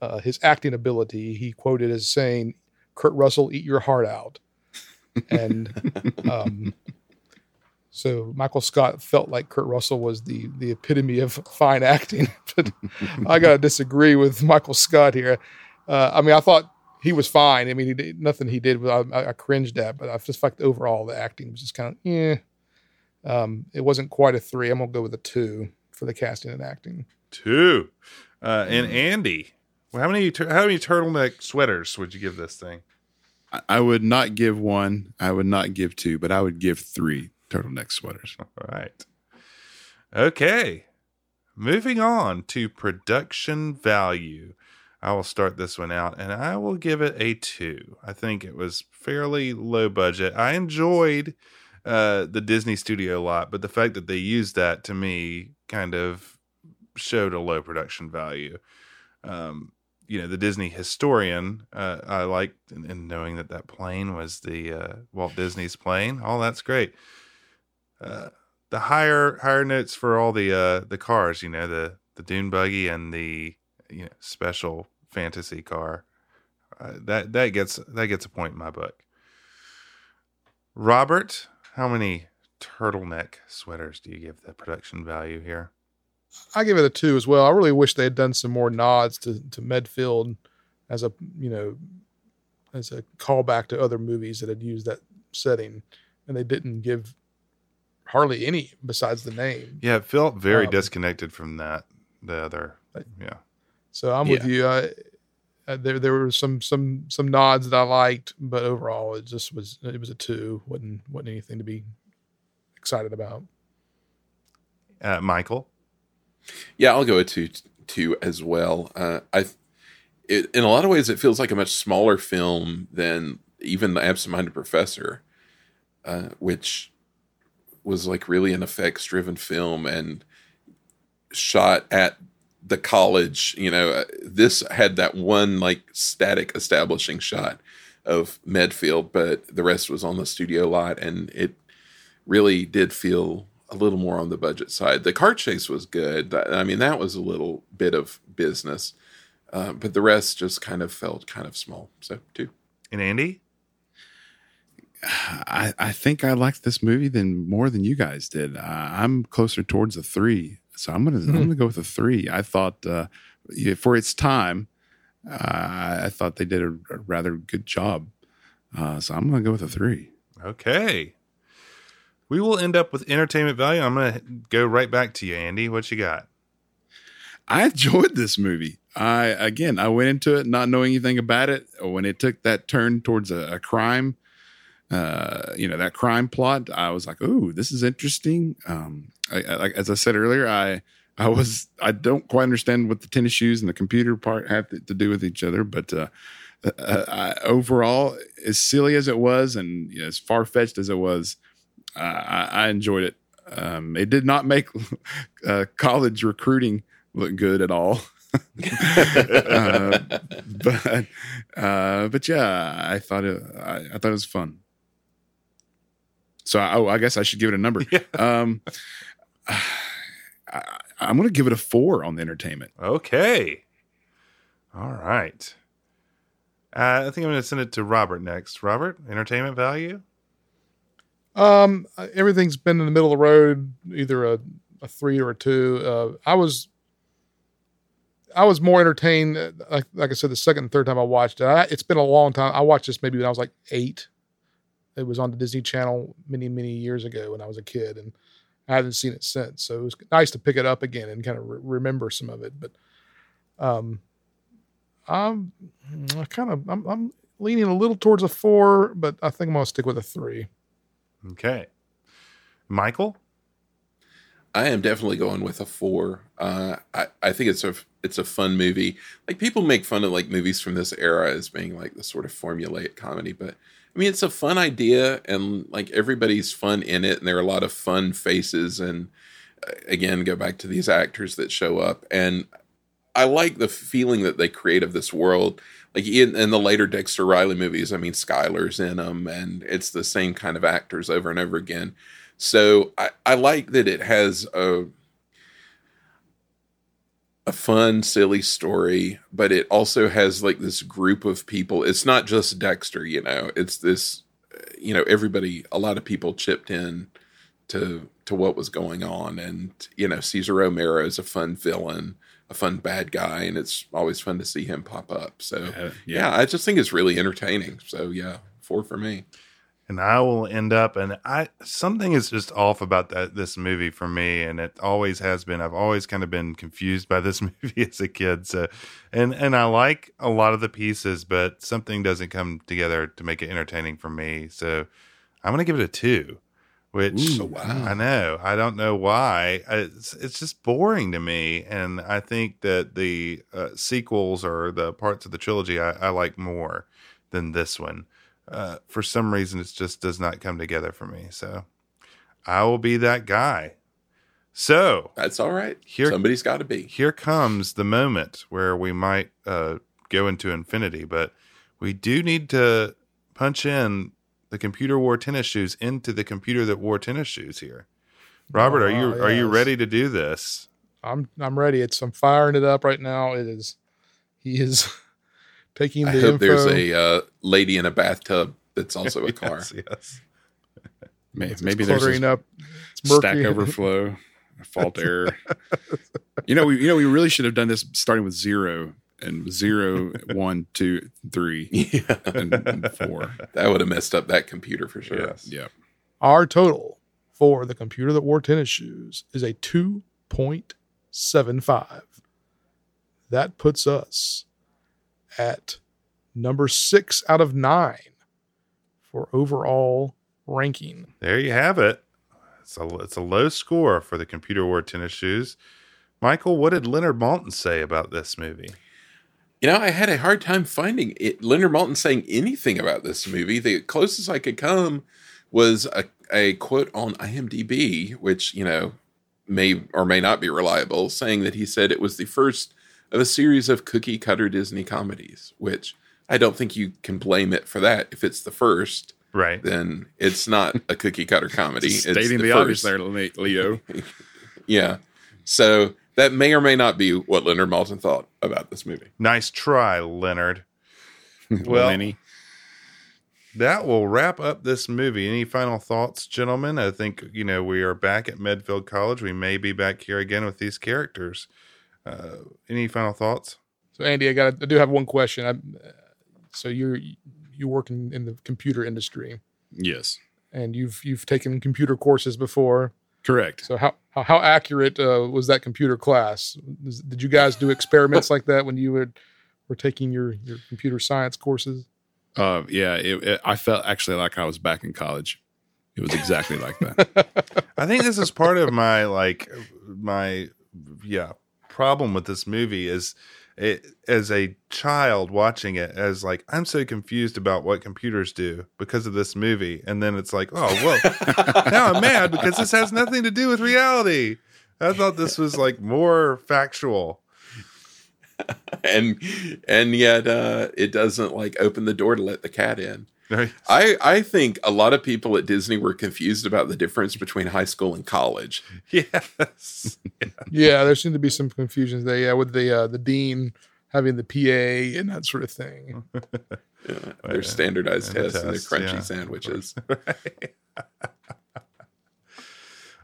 uh, his acting ability, he quoted as saying, "Kurt Russell, eat your heart out," and um, so Michael Scott felt like Kurt Russell was the the epitome of fine acting. but I gotta disagree with Michael Scott here. Uh, I mean, I thought he was fine. I mean, he did, nothing he did I, I, I cringed at, but I just felt overall the acting was just kind of yeah. Um, it wasn't quite a three. I'm gonna go with a two for the casting and acting. two, uh, and Andy. Well, how many how many turtleneck sweaters would you give this thing? I, I would not give one. I would not give two, but I would give three turtleneck sweaters. All right. Okay. Moving on to production value. I will start this one out and I will give it a two. I think it was fairly low budget. I enjoyed uh, the Disney studio a lot, but the fact that they used that to me kind of showed a low production value. Um, you know, the Disney historian, uh, I liked in, in knowing that that plane was the uh, Walt Disney's plane. All that's great. Uh, the higher higher notes for all the uh the cars you know the the dune buggy and the you know special fantasy car uh, that that gets that gets a point in my book robert how many turtleneck sweaters do you give the production value here I give it a two as well. I really wish they had done some more nods to to Medfield as a you know as a callback to other movies that had used that setting, and they didn't give hardly any besides the name. yeah it felt very Um, disconnected from that the other yeah So I'm with you. I, uh, there there were some some some nods that I liked, but overall it just was it was a two. wasn't wasn't anything to be excited about. uh, michael Yeah, I'll go with two two as well. Uh, I, it, in a lot of ways, it feels like a much smaller film than even the Absent-Minded Professor, uh, which was like really an effects driven film and shot at the college. You know, uh, this had that one like static establishing shot of Medfield, but the rest was on the studio lot, and it really did feel a little more on the budget side. The car chase was good. I mean, that was a little bit of business, uh, but the rest just kind of felt kind of small. So two. and andy I, I think I liked this movie than more than you guys did. Uh, I'm closer towards a three, so I'm gonna I'm gonna go with a three. I thought uh, for its time, uh, I thought they did a, a rather good job. Uh, so I'm gonna go with a three. okay we will end up with entertainment value i'm gonna go right back to you andy what you got I enjoyed this movie. I again, I went into it not knowing anything about it. When it took that turn towards a, a crime, uh, you know, that crime plot, I was like, "Ooh, this is interesting." Um, I, I, as I said earlier, I I was I don't quite understand what the tennis shoes and the computer part have to, to do with each other, but uh, uh, I, overall, as silly as it was and you know, as far fetched as it was, uh, I, I enjoyed it. Um, it did not make uh, college recruiting look good at all. uh, but uh, but yeah, I thought it. I, I thought it was fun. So I, oh, I guess I should give it a number. Yeah. Um, I, I'm going to give it a four on the entertainment. Okay. All right. Uh, I think I'm going to send it to Robert next. Robert, entertainment value? Um, uh, everything's been in the middle of the road, either a, a three or a two. Uh, I was, I was more entertained. uh, Like, like I said, the second and third time I watched it, I, it's been a long time. I watched this maybe when I was like eight. It was on the Disney Channel many, many years ago when I was a kid, and I haven't seen it since. So it was nice to pick it up again and kind of re- remember some of it. But, um, I'm, I kind of, I'm, I'm leaning a little towards a four, but I think I'm gonna stick with a three. Okay. Michael? I am definitely going with a four. Uh, I I think it's a it's a fun movie. Like people make fun of like movies from this era as being like the sort of formulaic comedy, but I mean it's a fun idea and like everybody's fun in it, and there are a lot of fun faces. And uh, again, go back to these actors that show up, and I like the feeling that they create of this world. Like in, in the later Dexter Riley movies, I mean Schuyler's in them, and it's the same kind of actors over and over again. So I, I like that it has a a fun, silly story, but it also has like this group of people. It's not just Dexter, you know. It's this, uh, you know, everybody. A lot of people chipped in to to what was going on, and you know, Cesar Romero is a fun villain, a fun bad guy, and it's always fun to see him pop up. So Uh, yeah, I just think it's really entertaining. So yeah, four for me. and I will end up and I something is just off about that this movie for me and it always has been. I've always kind of been confused by this movie as a kid. So and and I like a lot of the pieces, but something doesn't come together to make it entertaining for me. So I'm gonna give it a two. Which wow. I know. I don't know why. It's it's just boring to me, and I think that the uh, sequels or the parts of the trilogy I, I like more than this one. Uh, for some reason, it just does not come together for me. So I will be that guy. So That's all right. Here- Somebody's got to be. here comes the moment where we might uh, go into infinity, but we do need to punch in the computer wore tennis shoes into the computer that wore tennis shoes here. Robert, Oh, are you wow, are you ready to do this? I'm I'm ready. It's I'm firing it up right now. It is he is taking I the hope info. there's a uh, lady in a bathtub that's also a car. Yes, yes. May- it's Maybe there's a up. Stack overflow, a fault error. You know, we you know we really should have done this starting with zero and zero, one, two, three, yeah, and, and four. that would have messed up that computer for sure. Yes. Yeah. Our total for the computer that wore tennis shoes is a 2.75. That puts us at number six out of nine for overall ranking. There you have it. It's a it's a low score for the computer wore tennis shoes. Michael, what did Leonard Maltin say about this movie? You know, I had a hard time finding it, Leonard Maltin saying anything about this movie. The closest I could come was a, a quote on IMDb, which, you know, may or may not be reliable, saying that he said it was the first of a series of cookie cutter Disney comedies, which I don't think you can blame it for that. If it's the first, Right. then it's not a cookie cutter comedy. Just It's stating the, first. obvious there, Leo. Yeah. So that may or may not be what Leonard Maltin thought about this movie. Nice try, Leonard. Well- Lenny. That will wrap up this movie. Any final thoughts, gentlemen? I think, you know, we are back at Medfield College. We may be back here again with these characters. Uh, any final thoughts? So Andy, I got I do have one question. I'm, uh, so you're you work in, in the computer industry Yes. and you've you've taken computer courses before. Correct. So how how, how accurate uh, was that computer class? Did you guys do experiments like that when you were were taking your your computer science courses? Uh, yeah, it, it, I felt actually like I was back in college. It was exactly like that. I think this is part of my like my yeah problem with this movie is it, as a child watching it as like I'm so confused about what computers do because of this movie, and then it's like oh well now I'm mad because this has nothing to do with reality. I thought this was like more factual. and and yet uh, it doesn't like open the door to let the cat in. I I think a lot of people at Disney were confused about the difference between high school and college. yes. Yeah, there seemed to be some confusions there. Yeah, with the uh, the dean having the PA and that sort of thing. Yeah, their standardized and the tests and their crunchy yeah, of sandwiches.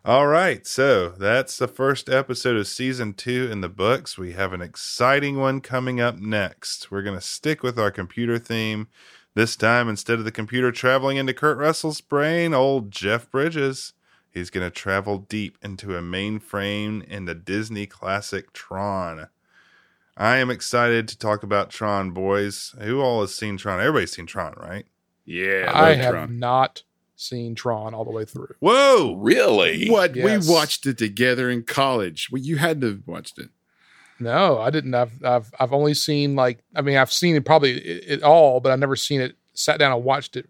All right, so that's the first episode of season two in the books. We have an exciting one coming up next. We're going to stick with our computer theme. This time, instead of the computer traveling into Kurt Russell's brain, old Jeff Bridges, he's going to travel deep into a mainframe in the Disney classic Tron. I am excited to talk about Tron, boys. Who all has seen Tron? Everybody's seen Tron, right? Yeah, I love have Tron. not seen Tron all the way through. Whoa! Really? What Yes. we watched it together in college. Well, you had to have watched it. No, I didn't. I've I've I've only seen like I mean I've seen it probably it, it all, but I've never seen it. Sat down and watched it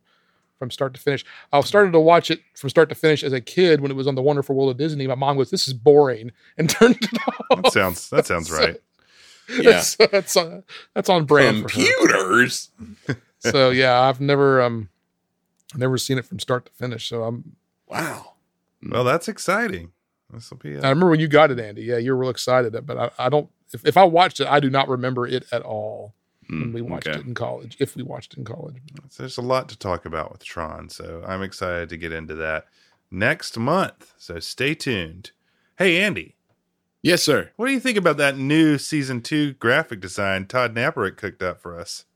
from start to finish. I started to watch it from start to finish as a kid when it was on the Wonderful World of Disney. My mom goes, "This is boring," and turned it off. That sounds that sounds right. Yeah. that's, that's on that's on brand. Computers. So yeah, I've never um never seen it from start to finish. So I'm Wow. Well, that's exciting. This will be. I A, remember when you got it, Andy. Yeah, you were real excited, but I, I don't. If, if I watched it, I do not remember it at all when Mm, we watched okay. it in college. If we watched it in college, there's a lot to talk about with Tron, so I'm excited to get into that next month. So stay tuned. Hey, Andy, Yes, sir. what do you think about that new season two graphic design Todd Knaperek cooked up for us?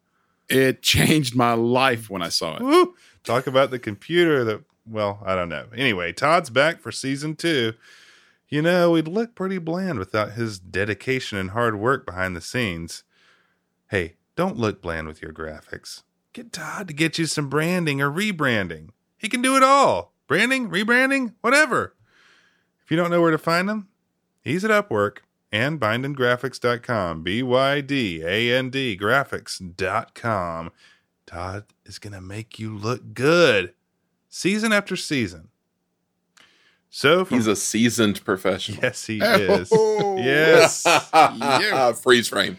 It changed my life when I saw it. Woo! Talk about the computer that, well, I don't know. Anyway, Todd's back for season two. You know, we'd look pretty bland without his dedication and hard work behind the scenes. Hey, don't look bland with your graphics. Get Todd to get you some branding or rebranding. He can do it all branding, rebranding, whatever. If you don't know where to find him, he's at Upwork and bydandgraphics.com. B Y D A N D graphics.com. Todd is going to make you look good season after season. So, from, He's a seasoned professional. yes, he oh. is. Oh. Yes. Yeah. Freeze frame.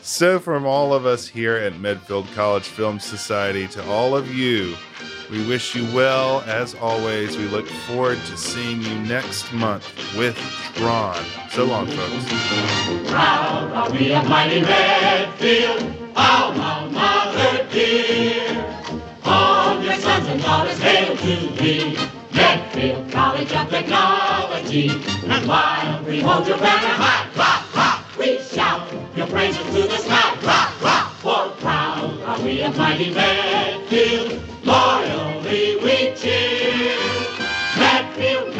So, from all of us here at Medfield College Film Society to all of you, we wish you well. As always, we look forward to seeing you next month with Ron. So long, folks. Proud are we of mighty Medfield, alma mater dear. All your sons and daughters hail to thee, Medfield College of Technology. And while we hold your banner high, Ha ha! we shout your praises to the sky, rock, rock. For proud are we of mighty Medfield, loyally we cheer. Medfield